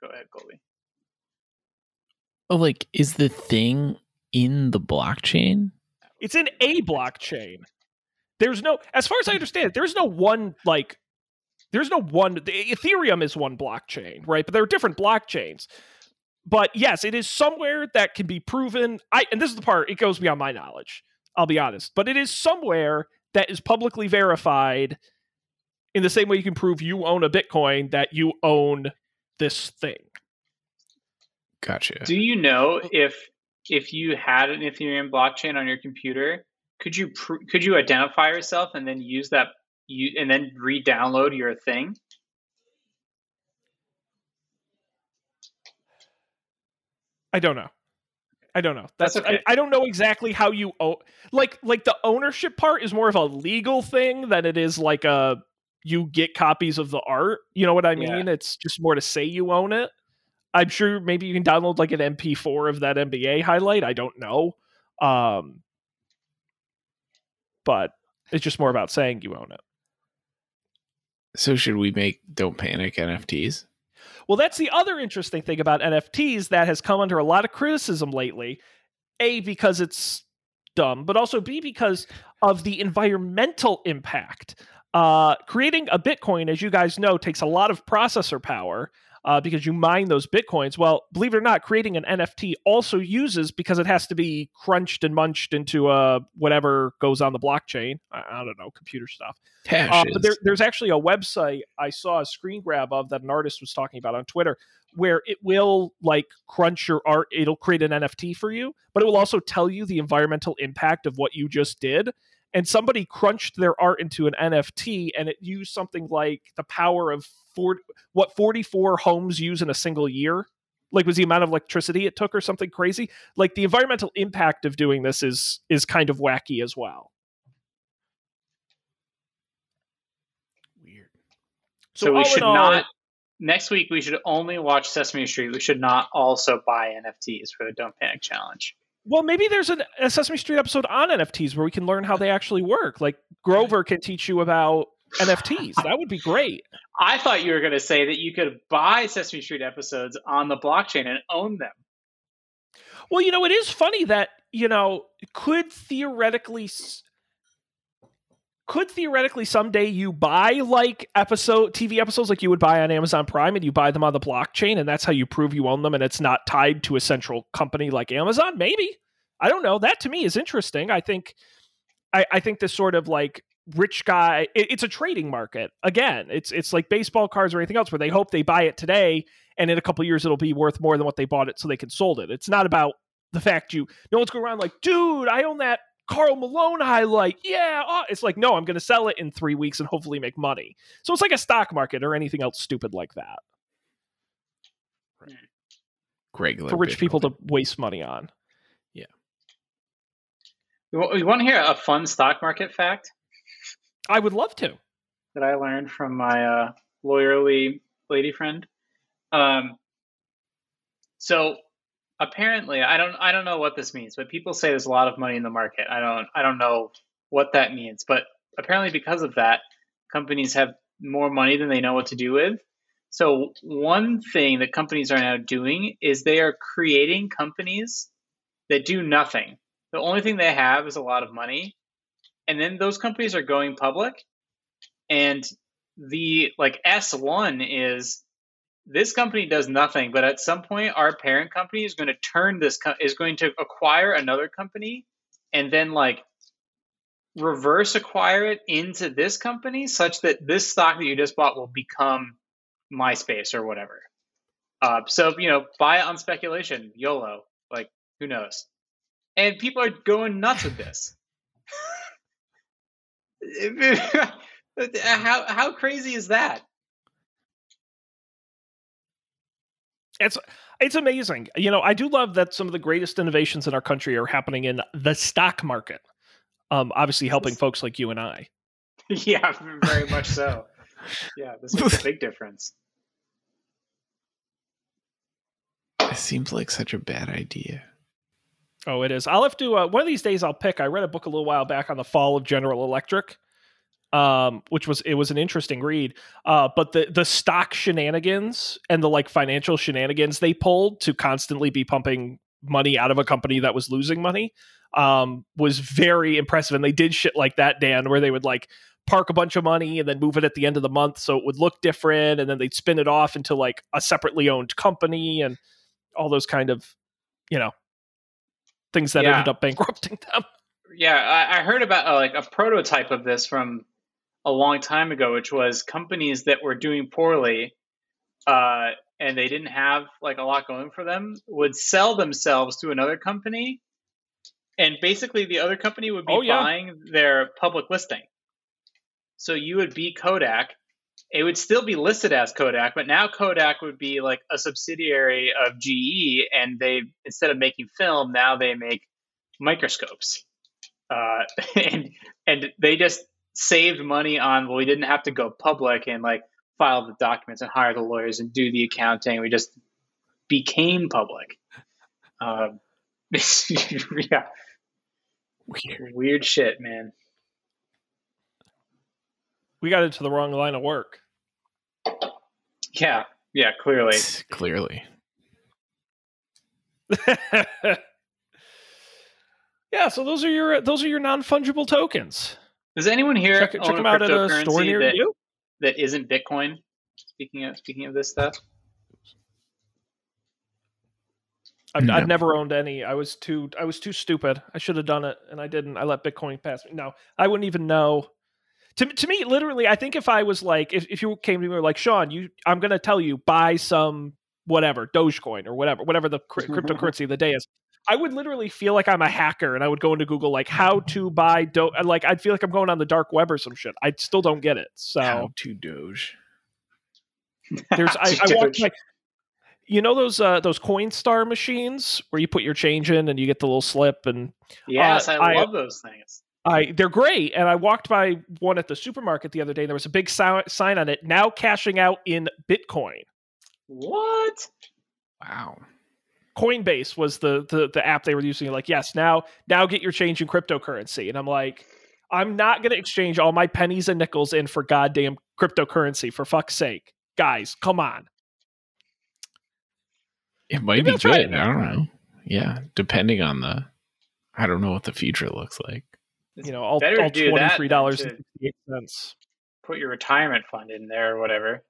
go ahead, Colby. Oh, like is the thing in the blockchain? It's in a blockchain. There's no, as far as I understand it, there's no one like. There's no one. the Ethereum is one blockchain, right? But there are different blockchains. But yes, it is somewhere that can be proven. I and this is the part it goes beyond my knowledge. I'll be honest, but it is somewhere that is publicly verified. In the same way, you can prove you own a Bitcoin that you own this thing. Gotcha. Do you know oh. if if you had an Ethereum blockchain on your computer, could you pr- could you identify yourself and then use that you and then re-download your thing? I don't know. I don't know. That's, That's okay. I, I don't know exactly how you own like like the ownership part is more of a legal thing than it is like a you get copies of the art. You know what I Yeah. mean? It's just more to say you own it. I'm sure maybe you can download like an MP4 of that NBA highlight. I don't know. Um but it's just more about saying you own it. So should we make Don't Panic NFTs? Well, that's the other interesting thing about NFTs that has come under a lot of criticism lately. A, because it's dumb, but also B, because of the environmental impact. Uh, creating a Bitcoin, as you guys know, takes a lot of processor power uh, because you mine those Bitcoins. Well, believe it or not, creating an NFT also uses because it has to be crunched and munched into uh, whatever goes on the blockchain. I, I don't know, computer stuff. Uh, but there, there's actually a website I saw a screen grab of that an artist was talking about on Twitter, where it will like crunch your art. It'll create an NFT for you, but it will also tell you the environmental impact of what you just did. And somebody crunched their art into an NFT, and it used something like the power of 40, what 44 homes use in a single year. Like was the amount of electricity it took, or something crazy. Like the environmental impact of doing this is is kind of wacky as well. Weird. So, we should all- not next week we should only watch Sesame Street. We should not also buy NFTs for the Don't Panic Challenge. Well, maybe there's an, a Sesame Street episode on NFTs where we can learn how they actually work. Like Grover can teach you about NFTs. That would be great. I thought you were going to say that you could buy Sesame Street episodes on the blockchain and own them. Well, you know, it is funny that you know could theoretically s- could theoretically someday you buy like episode TV episodes like you would buy on Amazon Prime and you buy them on the blockchain and that's how you prove you own them and it's not tied to a central company like Amazon. Maybe I don't know. That to me is interesting. I think I, I think this sort of like rich guy it, it's a trading market again it's it's like baseball cards or anything else where they hope they buy it today and in a couple years it'll be worth more than what they bought it so they can sold it it's not about the fact you no one's going around like dude i own that Karl Malone highlight yeah oh. it's like no i'm going to sell it in three weeks and hopefully make money so it's like a stock market or anything else stupid like that regular for rich people to waste money on. Yeah. wa- you want to hear a fun stock market fact I would love to. that I learned from my uh, lawyerly lady friend? Um, so apparently, I don't I don't know what this means, but people say there's a lot of money in the market. I don't I don't know what that means, but apparently because of that, companies have more money than they know what to do with. So one thing that companies are now doing is they are creating companies that do nothing. The only thing they have is a lot of money, and then those companies are going public. And the like S1 is this company does nothing, but at some point our parent company is going to turn this co- is going to acquire another company and then like reverse acquire it into this company such that this stock that you just bought will become MySpace or whatever. Uh, so you know, buy it on speculation, YOLO. Like who knows? And people are going nuts with this. how how crazy is that? It's it's amazing. You know, I do love that some of the greatest innovations in our country are happening in the stock market. Um, obviously helping folks like you and I. yeah, very much so. Yeah, this makes a big difference. It seems like such a bad idea. Oh, it is. I'll have to. Uh, one of these days, I'll pick. I read a book a little while back on the fall of General Electric, um, which was it was an interesting read. Uh, but the the stock shenanigans and the like financial shenanigans they pulled to constantly be pumping money out of a company that was losing money um, was very impressive. And they did shit like that, Dan, where they would like park a bunch of money and then move it at the end of the month so it would look different, and then they'd spin it off into like a separately owned company and all those kind of, you know, things that Yeah. ended up bankrupting them. Yeah, I, I heard about uh, like a prototype of this from a long time ago, which was companies that were doing poorly, uh, and they didn't have like a lot going for them, would sell themselves to another company, and basically the other company would be Oh, yeah. buying their public listing. So you would be Kodak. It would still be listed as Kodak, but now Kodak would be like a subsidiary of GE, and they instead of making film, now they make microscopes uh, and and they just saved money on well we didn't have to go public and like file the documents and hire the lawyers and do the accounting we just became public um, yeah Weird. weird shit man We got into the wrong line of work. yeah yeah clearly Clearly. yeah, so those are your those are your non fungible tokens. Does anyone here Check, check own them a out at a cryptocurrency store near that, you. that isn't bitcoin speaking of speaking of this stuff I've, No. I've never owned any. I was too I was too stupid. I should have done it, and I didn't. I let Bitcoin pass me. No, I wouldn't even know. To, to me, literally, I think if I was like, if, if you came to me like, Sean, you, I'm going to tell you, buy some whatever Dogecoin or whatever, whatever the cri- cryptocurrency of the day is. I would literally feel like I'm a hacker, and I would go into Google like how to buy do. Like I'd feel like I'm going on the dark web or some shit. I still don't get it. So How to Doge. there's I, I Doge. walked my, you know those uh those Coinstar machines where you put your change in and you get the little slip and yes Uh, I I- love those things I they're great and I walked by one at the supermarket the other day and there was a big si- sign on it now cashing out in Bitcoin. what Wow. Coinbase was the the the app they were using like yes now now get your change in cryptocurrency and I'm like I'm not going to exchange all my pennies and nickels in for goddamn cryptocurrency for fuck's sake. Guys, come on. It might Maybe be I'll it good. I don't know. Yeah, depending on the. I don't know what the future looks like. It's You know, all, all do that than $23 to- and 68 cents. put your retirement fund in there or whatever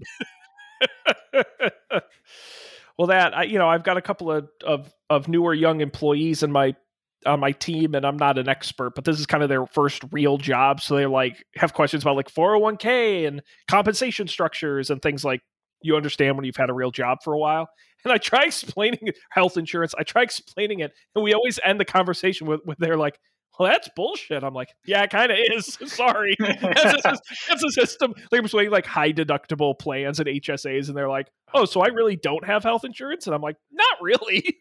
well, that I, you know, I've got a couple of, of of newer young employees in my on my team, and I'm not an expert, but this is kind of their first real job, so they're like have questions about like 401k and compensation structures and things like you understand when you've had a real job for a while. And I try explaining health insurance. I try explaining it, and we always end the conversation with with they're like, well, that's bullshit. I'm like, yeah, it kind of is. Sorry. that's, a, that's a system. Like, I'm saying, like high deductible plans and HSAs, and they're like, oh, so I really don't have health insurance? And I'm like, not really.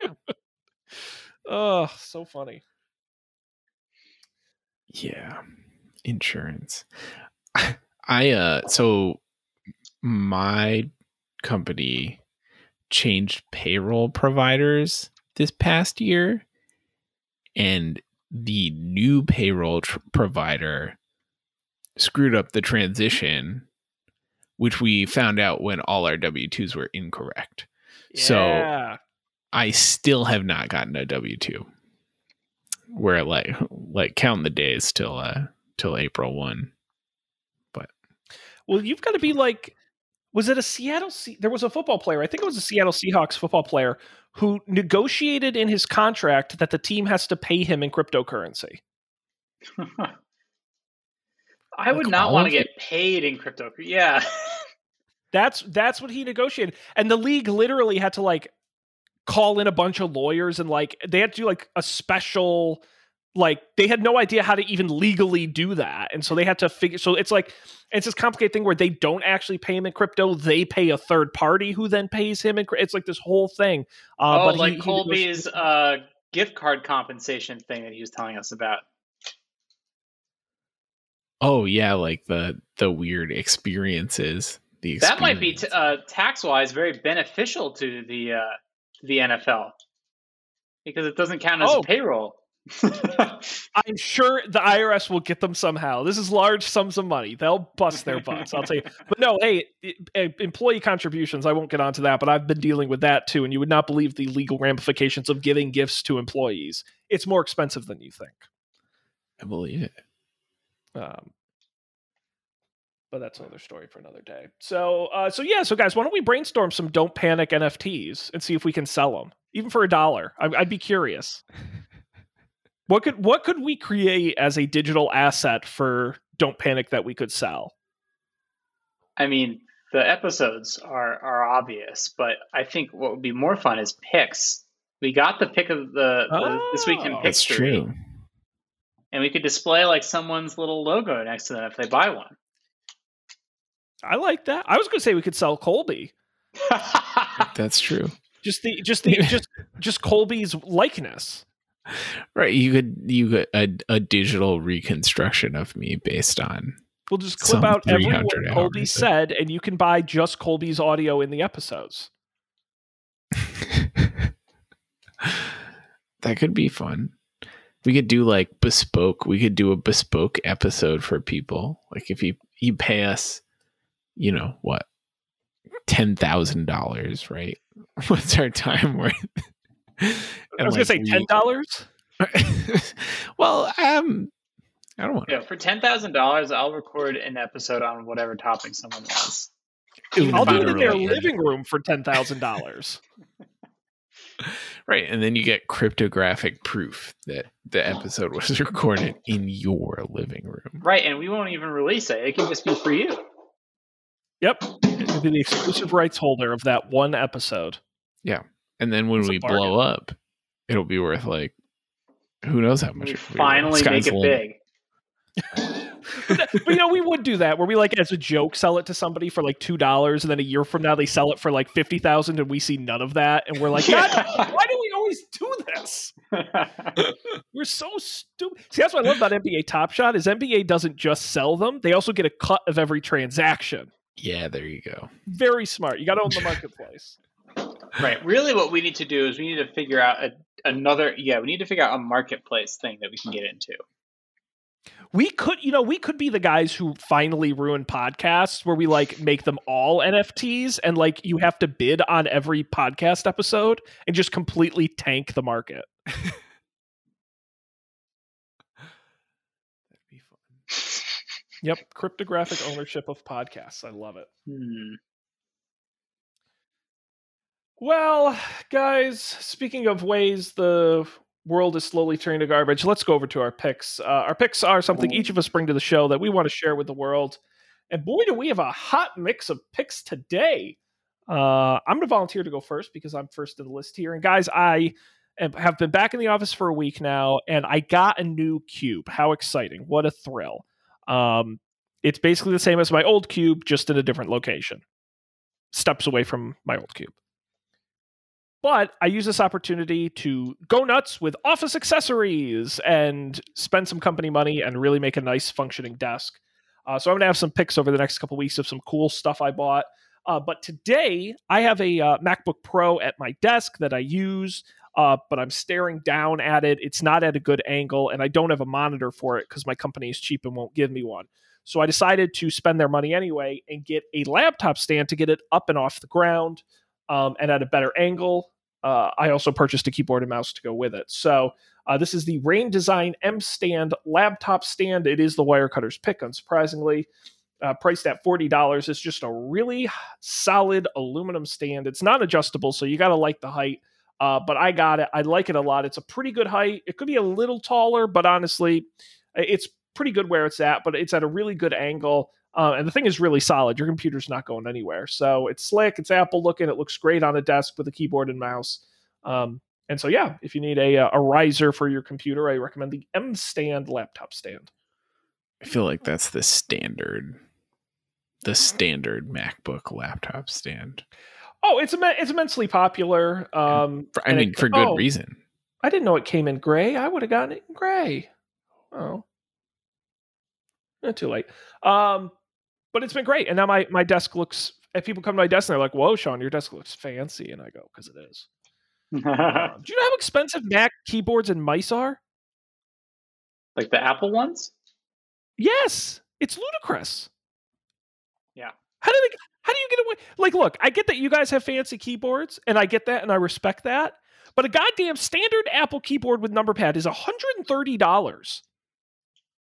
oh, so funny. Yeah. Insurance. I, uh, so my company changed payroll providers this past year and the new payroll tr- provider screwed up the transition which we found out when all our w2s were incorrect. Yeah. So- i still have not gotten a w2 where like like count the days till uh till april 1 But well, you've got to be like, was it a Seattle? Se- there was a football player. I think it was a Seattle Seahawks football player who negotiated in his contract that the team has to pay him in cryptocurrency. I would Like not want to get paid in crypto. Yeah. That's that's what he negotiated, and the league literally had to like call in a bunch of lawyers and like they had to do like a special like they had no idea how to even legally do that and so they had to figure so it's like it's this complicated thing where they don't actually pay him in crypto they pay a third party who then pays him in crypto it's like this whole thing uh, oh, but he- like he Colby's negotiated- uh, gift card compensation thing that he was telling us about. oh yeah like the the weird experiences the That might be t- uh, tax wise very beneficial to the uh, the NFL because it doesn't count as Oh. payroll. i'm sure the irs will get them somehow this is large sums of money they'll bust their butts i'll tell you but no hey employee contributions i won't get onto that but i've been dealing with that too and you would not believe the legal ramifications of giving gifts to employees it's more expensive than you think i believe it Um, but that's another story for another day. So, uh, so yeah, so guys, why don't we brainstorm some don't panic NFTs and see if we can sell them, even for a dollar? I, I'd be curious. What could what could we create as a digital asset for don't panic that we could sell? I mean, the episodes are are obvious, but I think what would be more fun is picks. We got the pick of the, the this week in Oh. pick that's true and we could display like someone's little logo next to them if they buy one. I like that. I was going to say we could sell Colby. that's true Just the just the just just Colby's likeness. Right you could you could a, a digital reconstruction of me based on We'll just clip out every word Colby said, and you can buy just Colby's audio in the episodes. that could be fun. We could do like bespoke we could do a bespoke episode for people. Like if you you pay us you know what ten thousand dollars right? What's our time worth I was going to say ten dollars. well um i don't want yeah, for ten thousand dollars, I'll record an episode on whatever topic someone wants. to I'll do it in their literally- living room for ten thousand dollars. right and then you get cryptographic proof that the episode was recorded in your living room Right, and we won't even release it. It can just be for you. Yep, it'll be the exclusive rights holder of that one episode. And then when It's we blow up it'll be worth like who knows how much We it could be worth. finally make it limit. big. but you know, we would do that where we like as a joke sell it to somebody for like two dollars, and then a year from now they sell it for like fifty thousand, and we see none of that, and we're like, God, why do we always do this? We're so stupid. See, that's what I love about NBA Top Shot is NBA doesn't just sell them; they also get a cut of every transaction. yeah there you go Very smart. You got to own the marketplace. Right. Really, what we need to do is we need to figure out a, another. Yeah, we need to figure out a marketplace thing that we can get into. We could, you know, we could be the guys who finally ruin podcasts where we like make them all NFTs and like you have to bid on every podcast episode and just completely tank the market. that'd be fun Yep, cryptographic ownership of podcasts. I love it. Hmm. Well, guys, speaking of ways the world is slowly turning to garbage, let's go over to our picks. Uh, our picks are something each of us bring to the show that we want to share with the world. And boy, do we have a hot mix of picks today. Uh, I'm going to volunteer to go first because I'm first in the list here. And guys, I have been back in the office for a week now, and I got a new cube. How exciting! What a thrill! Um, it's basically the same as my old cube, just in a different location, steps away from my old cube. But I use this opportunity to go nuts with office accessories and spend some company money and really make a nice functioning desk. Uh, so I'm going to have some picks over the next couple weeks of some cool stuff I bought. Uh, but today I have a uh, MacBook Pro at my desk that I use, uh, but I'm staring down at it. It's not at a good angle, and I don't have a monitor for it because my company is cheap and won't give me one. So I decided to spend their money anyway and get a laptop stand to get it up and off the ground um, and at a better angle. Uh, I also purchased a keyboard and mouse to go with it. So uh, this is the Rain Design M Stand laptop stand. It is the Wirecutter's pick, unsurprisingly. Uh, priced at $40. It's just a really solid aluminum stand. It's not adjustable, so you got to like the height. Uh, but I got it. I like it a lot. It's a pretty good height. It could be a little taller, but honestly, it's pretty good where it's at, but it's at a really good angle. Uh, and the thing is really solid. Your computer's not going anywhere. So it's slick. It's Apple looking. It looks great on a desk with a keyboard and mouse. Um, and so, yeah, if you need a, uh, a riser for your computer, I recommend the M Stand laptop stand. I feel like that's the standard, the standard MacBook laptop stand. Oh, it's it's immensely popular. Um, for, I mean, it, for good oh, reason. I didn't know it came in gray. I would have gotten it in gray. Oh, not too late. Um, but it's been great. And now my my desk looks. If people come to my desk and they're like, "Whoa, Sean, your desk looks fancy," and I go, "Because it is." um, do you know how expensive Mac keyboards and mice are? Like the Apple ones? Yes, it's ludicrous. Yeah. How do they? How do you get away? Like, look, I get that you guys have fancy keyboards, and I get that, and I respect that. But a goddamn standard Apple keyboard with number pad is hundred and thirty dollars.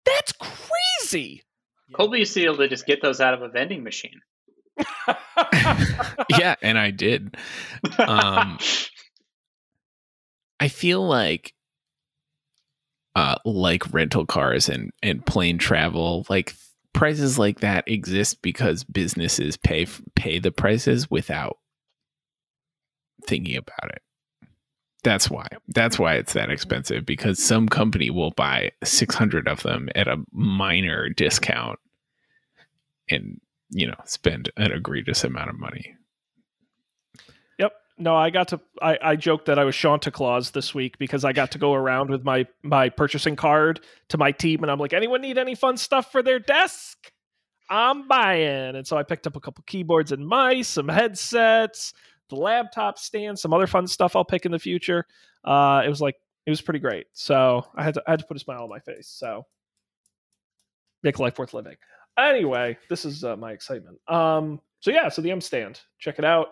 That's crazy. Colby used to be able to just get those out of a vending machine. yeah, and I did. Um, I feel like, uh, like rental cars and and plane travel, like prices like that exist because businesses pay pay the prices without thinking about it. That's why. That's why it's that expensive because some company will buy 600 of them at a minor discount and, you know, spend an egregious amount of money. Yep. No, I got to I, I joked that I was Santa Claus this week because I got to go around with my my purchasing card to my team and I'm like, anyone need any fun stuff for their desk? I'm buying. And so I picked up a couple keyboards and mice, some headsets, the laptop stand, some other fun stuff I'll pick in the future. Uh, it was like it was pretty great. So I had to I had to put a smile on my face. So make life worth living. Anyway, this is uh, my excitement. Um, so yeah, so the M stand, check it out.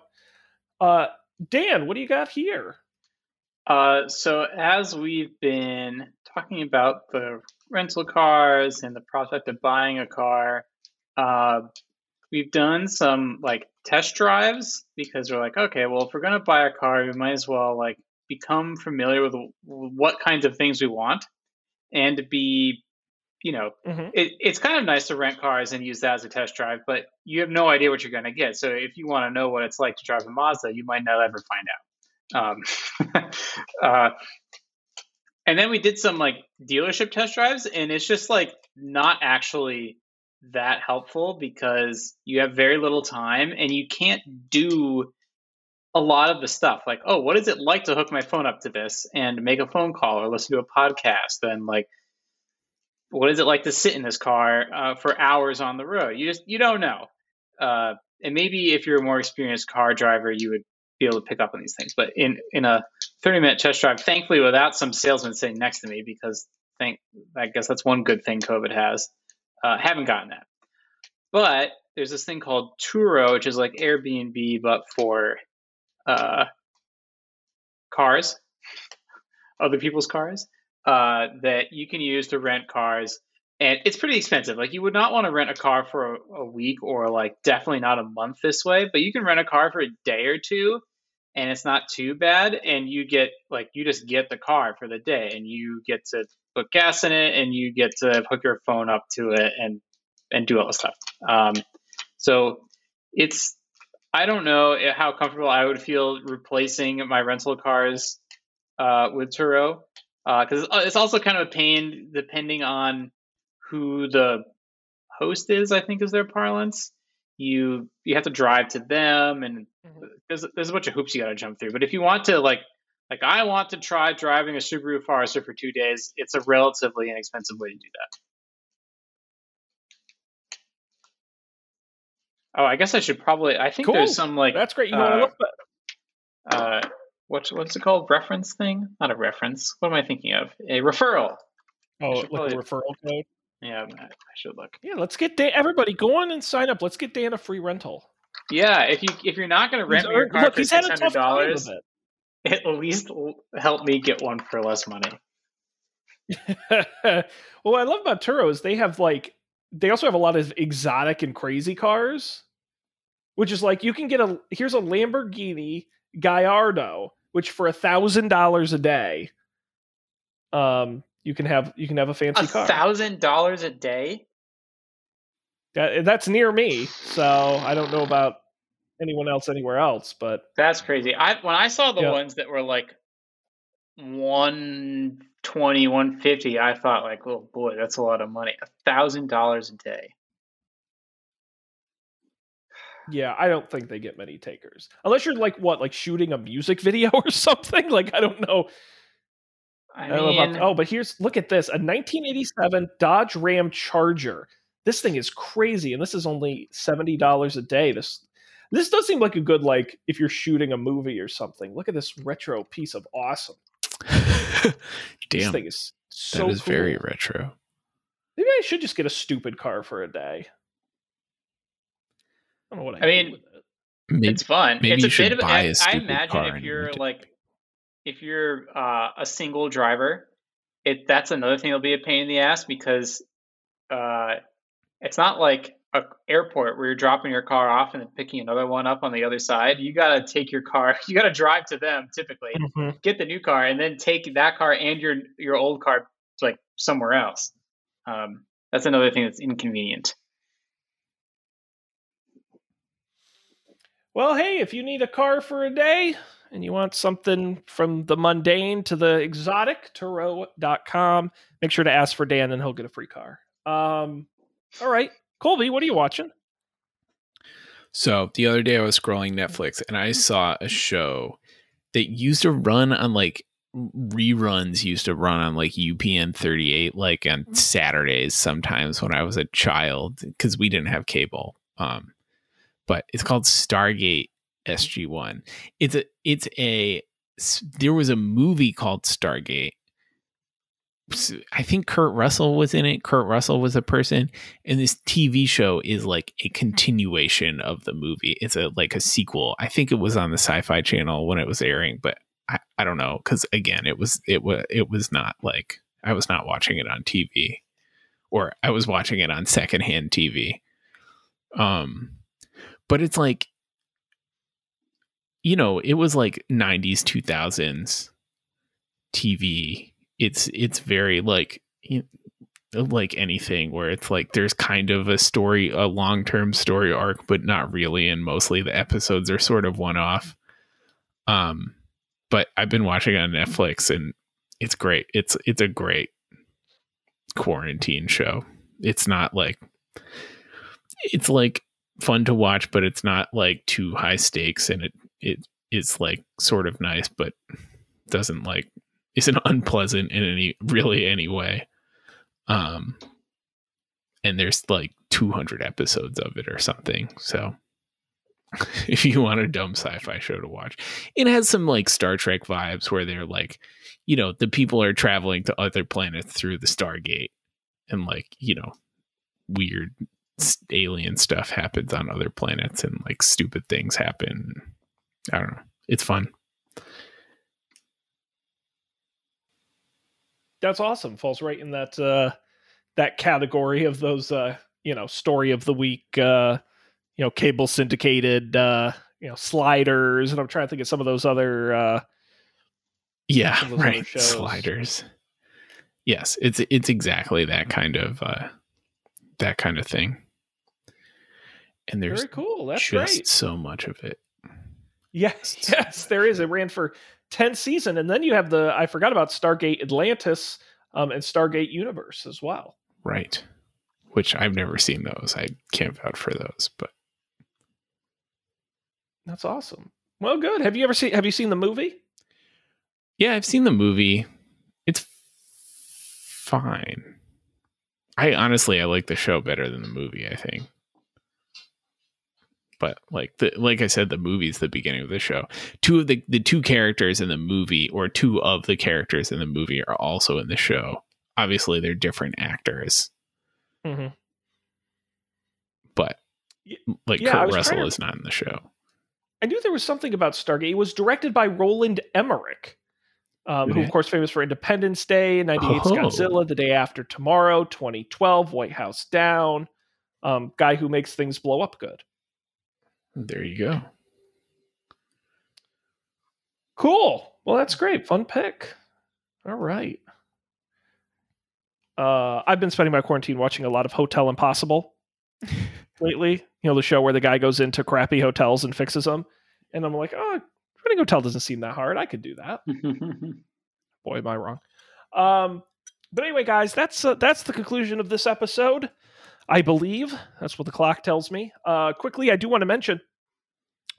Uh, Dan, what do you got here? Uh, so as we've been talking about the rental cars and the prospect of buying a car, uh, we've done some like test drives because we're like, okay, well, if we're gonna buy a car, we might as well like become familiar with what kinds of things we want and be you know mm-hmm. it, it's kind of nice to rent cars and use that as a test drive but you have no idea what you're going to get so if you want to know what it's like to drive a mazda you might not ever find out um, uh, and then we did some like dealership test drives and it's just like not actually that helpful because you have very little time and you can't do a lot of the stuff. Like oh what is it like to hook my phone up to this and make a phone call or listen to a podcast? And like what is it like to sit in this car uh, for hours on the road? You just you don't know. Uh, and maybe if you're a more experienced car driver you would be able to pick up on these things. But in in a 30 minute test drive thankfully without some salesman sitting next to me because thank i guess that's one good thing covid has uh, haven't gotten that. But there's this thing called Turo, which is like Airbnb, but for uh, cars, other people's cars, uh, that you can use to rent cars. And it's pretty expensive. Like you would not want to rent a car for a, a week or like definitely not a month this way, but you can rent a car for a day or two and it's not too bad and you get like you just get the car for the day and you get to put gas in it and you get to hook your phone up to it and and do all the stuff um, so it's i don't know how comfortable i would feel replacing my rental cars uh, with Turo because uh, it's also kind of a pain depending on who the host is. I think is their parlance. You you have to drive to them, and. There's there's a bunch of hoops you got to jump through. But if you want to like like I want to try driving a Subaru Forester for two days, it's a relatively inexpensive way to do that. Oh, I guess I should probably. I think cool. there's some like that's great. You know, uh, uh, what's what's it called? Reference thing? Not a reference. What am I thinking of? A referral. Oh, like probably, a referral code. Yeah, I should look. Yeah, let's get Dan. Everybody, go on and sign up. Let's get Dan a free rental. Yeah, if you if you're not going to rent me your car look, for six hundred dollars, at least help me get one for less money. well, what I love about Turo is they have like they also have a lot of exotic and crazy cars which is like you can get a here's a Lamborghini Gallardo, which for a thousand dollars a day, um, you can have you can have a fancy a car. Thousand dollars a day. That, that's near me, so I don't know about anyone else anywhere else, but that's crazy. I when I saw the yeah. ones that were like 120 150 i thought like oh boy that's a lot of money a thousand dollars a day yeah, I don't think they get many takers. Unless you're like what, like shooting a music video or something. Like I don't know. I, I don't mean, know about, oh, but here's look at this: a 1987 Dodge Ramcharger. This thing is crazy, and this is only seventy dollars a day. This this does seem like a good like if you're shooting a movie or something. Look at this retro piece of awesome. Damn, this thing is so that is cool. very retro. Maybe I should just get a stupid car for a day. I don't know what I, I mean. Maybe, it's fun. Maybe it's a bit of. I, I imagine if you're like, if you're uh, a single driver, it that's another thing that'll be a pain in the ass because uh, it's not like a airport where you're dropping your car off and then picking another one up on the other side. You got to take your car. You got to drive to them typically, mm-hmm. get the new car, and then take that car and your your old car to like somewhere else. Um, that's another thing that's inconvenient. Well, hey, if you need a car for a day and you want something from the mundane to the exotic, Turo.com. Make sure to ask for Dan and he'll get a free car. Um, all right. Colby, what are you watching? So the other day I was scrolling mm-hmm. Netflix and I mm-hmm. saw a mm-hmm. show that used to run on like reruns used to run on like UPN 38 like on Saturdays sometimes when I was a child because we didn't have cable. Um, but it's called Stargate SG1. It's a it's a there was a movie called Stargate. I think Kurt Russell was in it. Kurt Russell was a person, and this TV show is like a continuation of the movie. It's a like a sequel. I think it was on the Sci-Fi Channel when it was airing, but I, I don't know because again, it was it was it was not like I was not watching it on TV, or I was watching it on secondhand TV. Um, but it's like you know it was like 90s 2000s tv it's it's very like like anything where it's like there's kind of a story a long-term story arc but not really and mostly the episodes are sort of one off um but i've been watching on netflix and it's great. It's it's a great quarantine show. It's not like it's like fun to watch, but it's not like too high stakes, and it it is like sort of nice, but doesn't like isn't unpleasant in any really any way. Um, and there's like 200 episodes of it or something, so if you want a dumb sci-fi show to watch, it has some like Star Trek vibes where they're like, you know, the people are traveling to other planets through the Stargate, and like you know, weird alien stuff happens on other planets and like stupid things happen. I don't know. It's fun. That's awesome. Falls right in that uh that category of those uh you know story of the week uh you know cable syndicated uh you know sliders and I'm trying to think of some of those other uh yeah right sliders yes it's it's exactly that kind of uh that kind of thing and there's very cool. That's just great. so much of it. Yes, yes, there is. It ran for 10th season. And then you have the, I forgot about Stargate Atlantis um, and Stargate Universe as well. Right. Which I've never seen those. I can't vouch for those, but that's awesome. Well, good. Have you ever seen, have you seen the movie? Yeah, I've seen the movie. It's fine. I honestly I like the show better than the movie, I think. But like the like I said, the movie's the beginning of the show. Two of the the two characters in the movie, or two of the characters in the movie, are also in the show. Obviously, they're different actors. Mm-hmm. But like yeah, Kurt Russell to... is not in the show. I knew there was something about Stargate. It was directed by Roland Emmerich um, who, of course, famous for Independence Day, '98 oh. Godzilla, The Day After Tomorrow, 2012, White House Down. Um, guy who makes things blow up good. There you go. Cool. Well, that's great. Fun pick. All right. Uh, I've been spending my quarantine watching a lot of Hotel Impossible lately. You know, the show where the guy goes into crappy hotels and fixes them. And I'm like, oh, Running hotel doesn't seem that hard. I could do that. Boy, am I wrong. Um, but anyway, guys, that's uh, that's the conclusion of this episode. I believe that's what the clock tells me. Uh, quickly, I do want to mention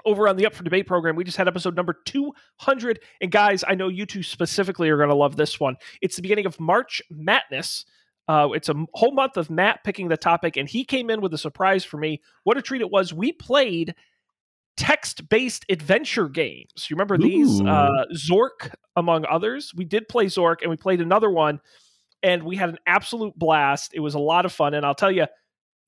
over on the Up for Debate program, we just had episode number 200. And guys, I know you two specifically are going to love this one. It's the beginning of March Madness. Uh, it's a whole month of Matt picking the topic, and he came in with a surprise for me. What a treat it was. We played text based adventure games. You remember these? Uh, Zork, among others. We did play Zork and we played another one and we had an absolute blast. It was a lot of fun. And I'll tell you,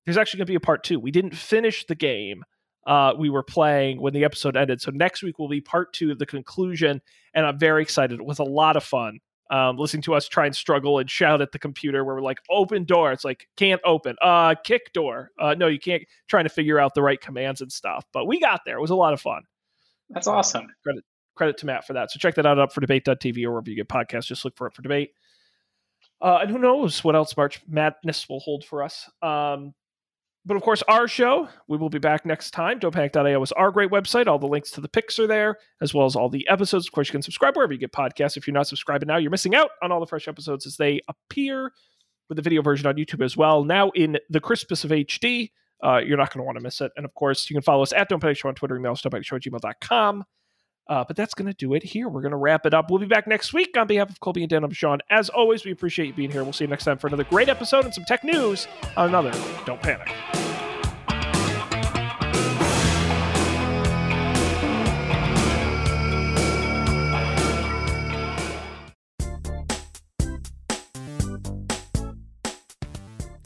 there's actually going to be a part two. We didn't finish the game uh, we were playing when the episode ended. So next week will be part two, of the conclusion. And I'm very excited. It was a lot of fun um, listening to us try and struggle and shout at the computer where we're like, open door. It's like, can't open. Uh, kick door. Uh, no, you can't. Trying to figure out the right commands and stuff. But we got there. It was a lot of fun. That's awesome. credit credit to Matt for that. So check that out up for debate.tv or wherever you get podcasts. Just look for it for debate. Uh, and who knows what else March Madness will hold for us. Um, but of course, our show, we will be back next time. DopePanic.io is our great website. All the links to the picks are there, as well as all the episodes. Of course, you can subscribe wherever you get podcasts. If you're not subscribing now, you're missing out on all the fresh episodes as they appear with the video version on YouTube as well. Now in the crispest of HD. Uh, you're not going to want to miss it. And of course, you can follow us at Don't Show on Twitter, email us, at gmail.com. Uh, but that's going to do it here. We're going to wrap it up. We'll be back next week on behalf of Colby and Dan. I'm Sean. As always, we appreciate you being here. We'll see you next time for another great episode and some tech news on another Don't Panic.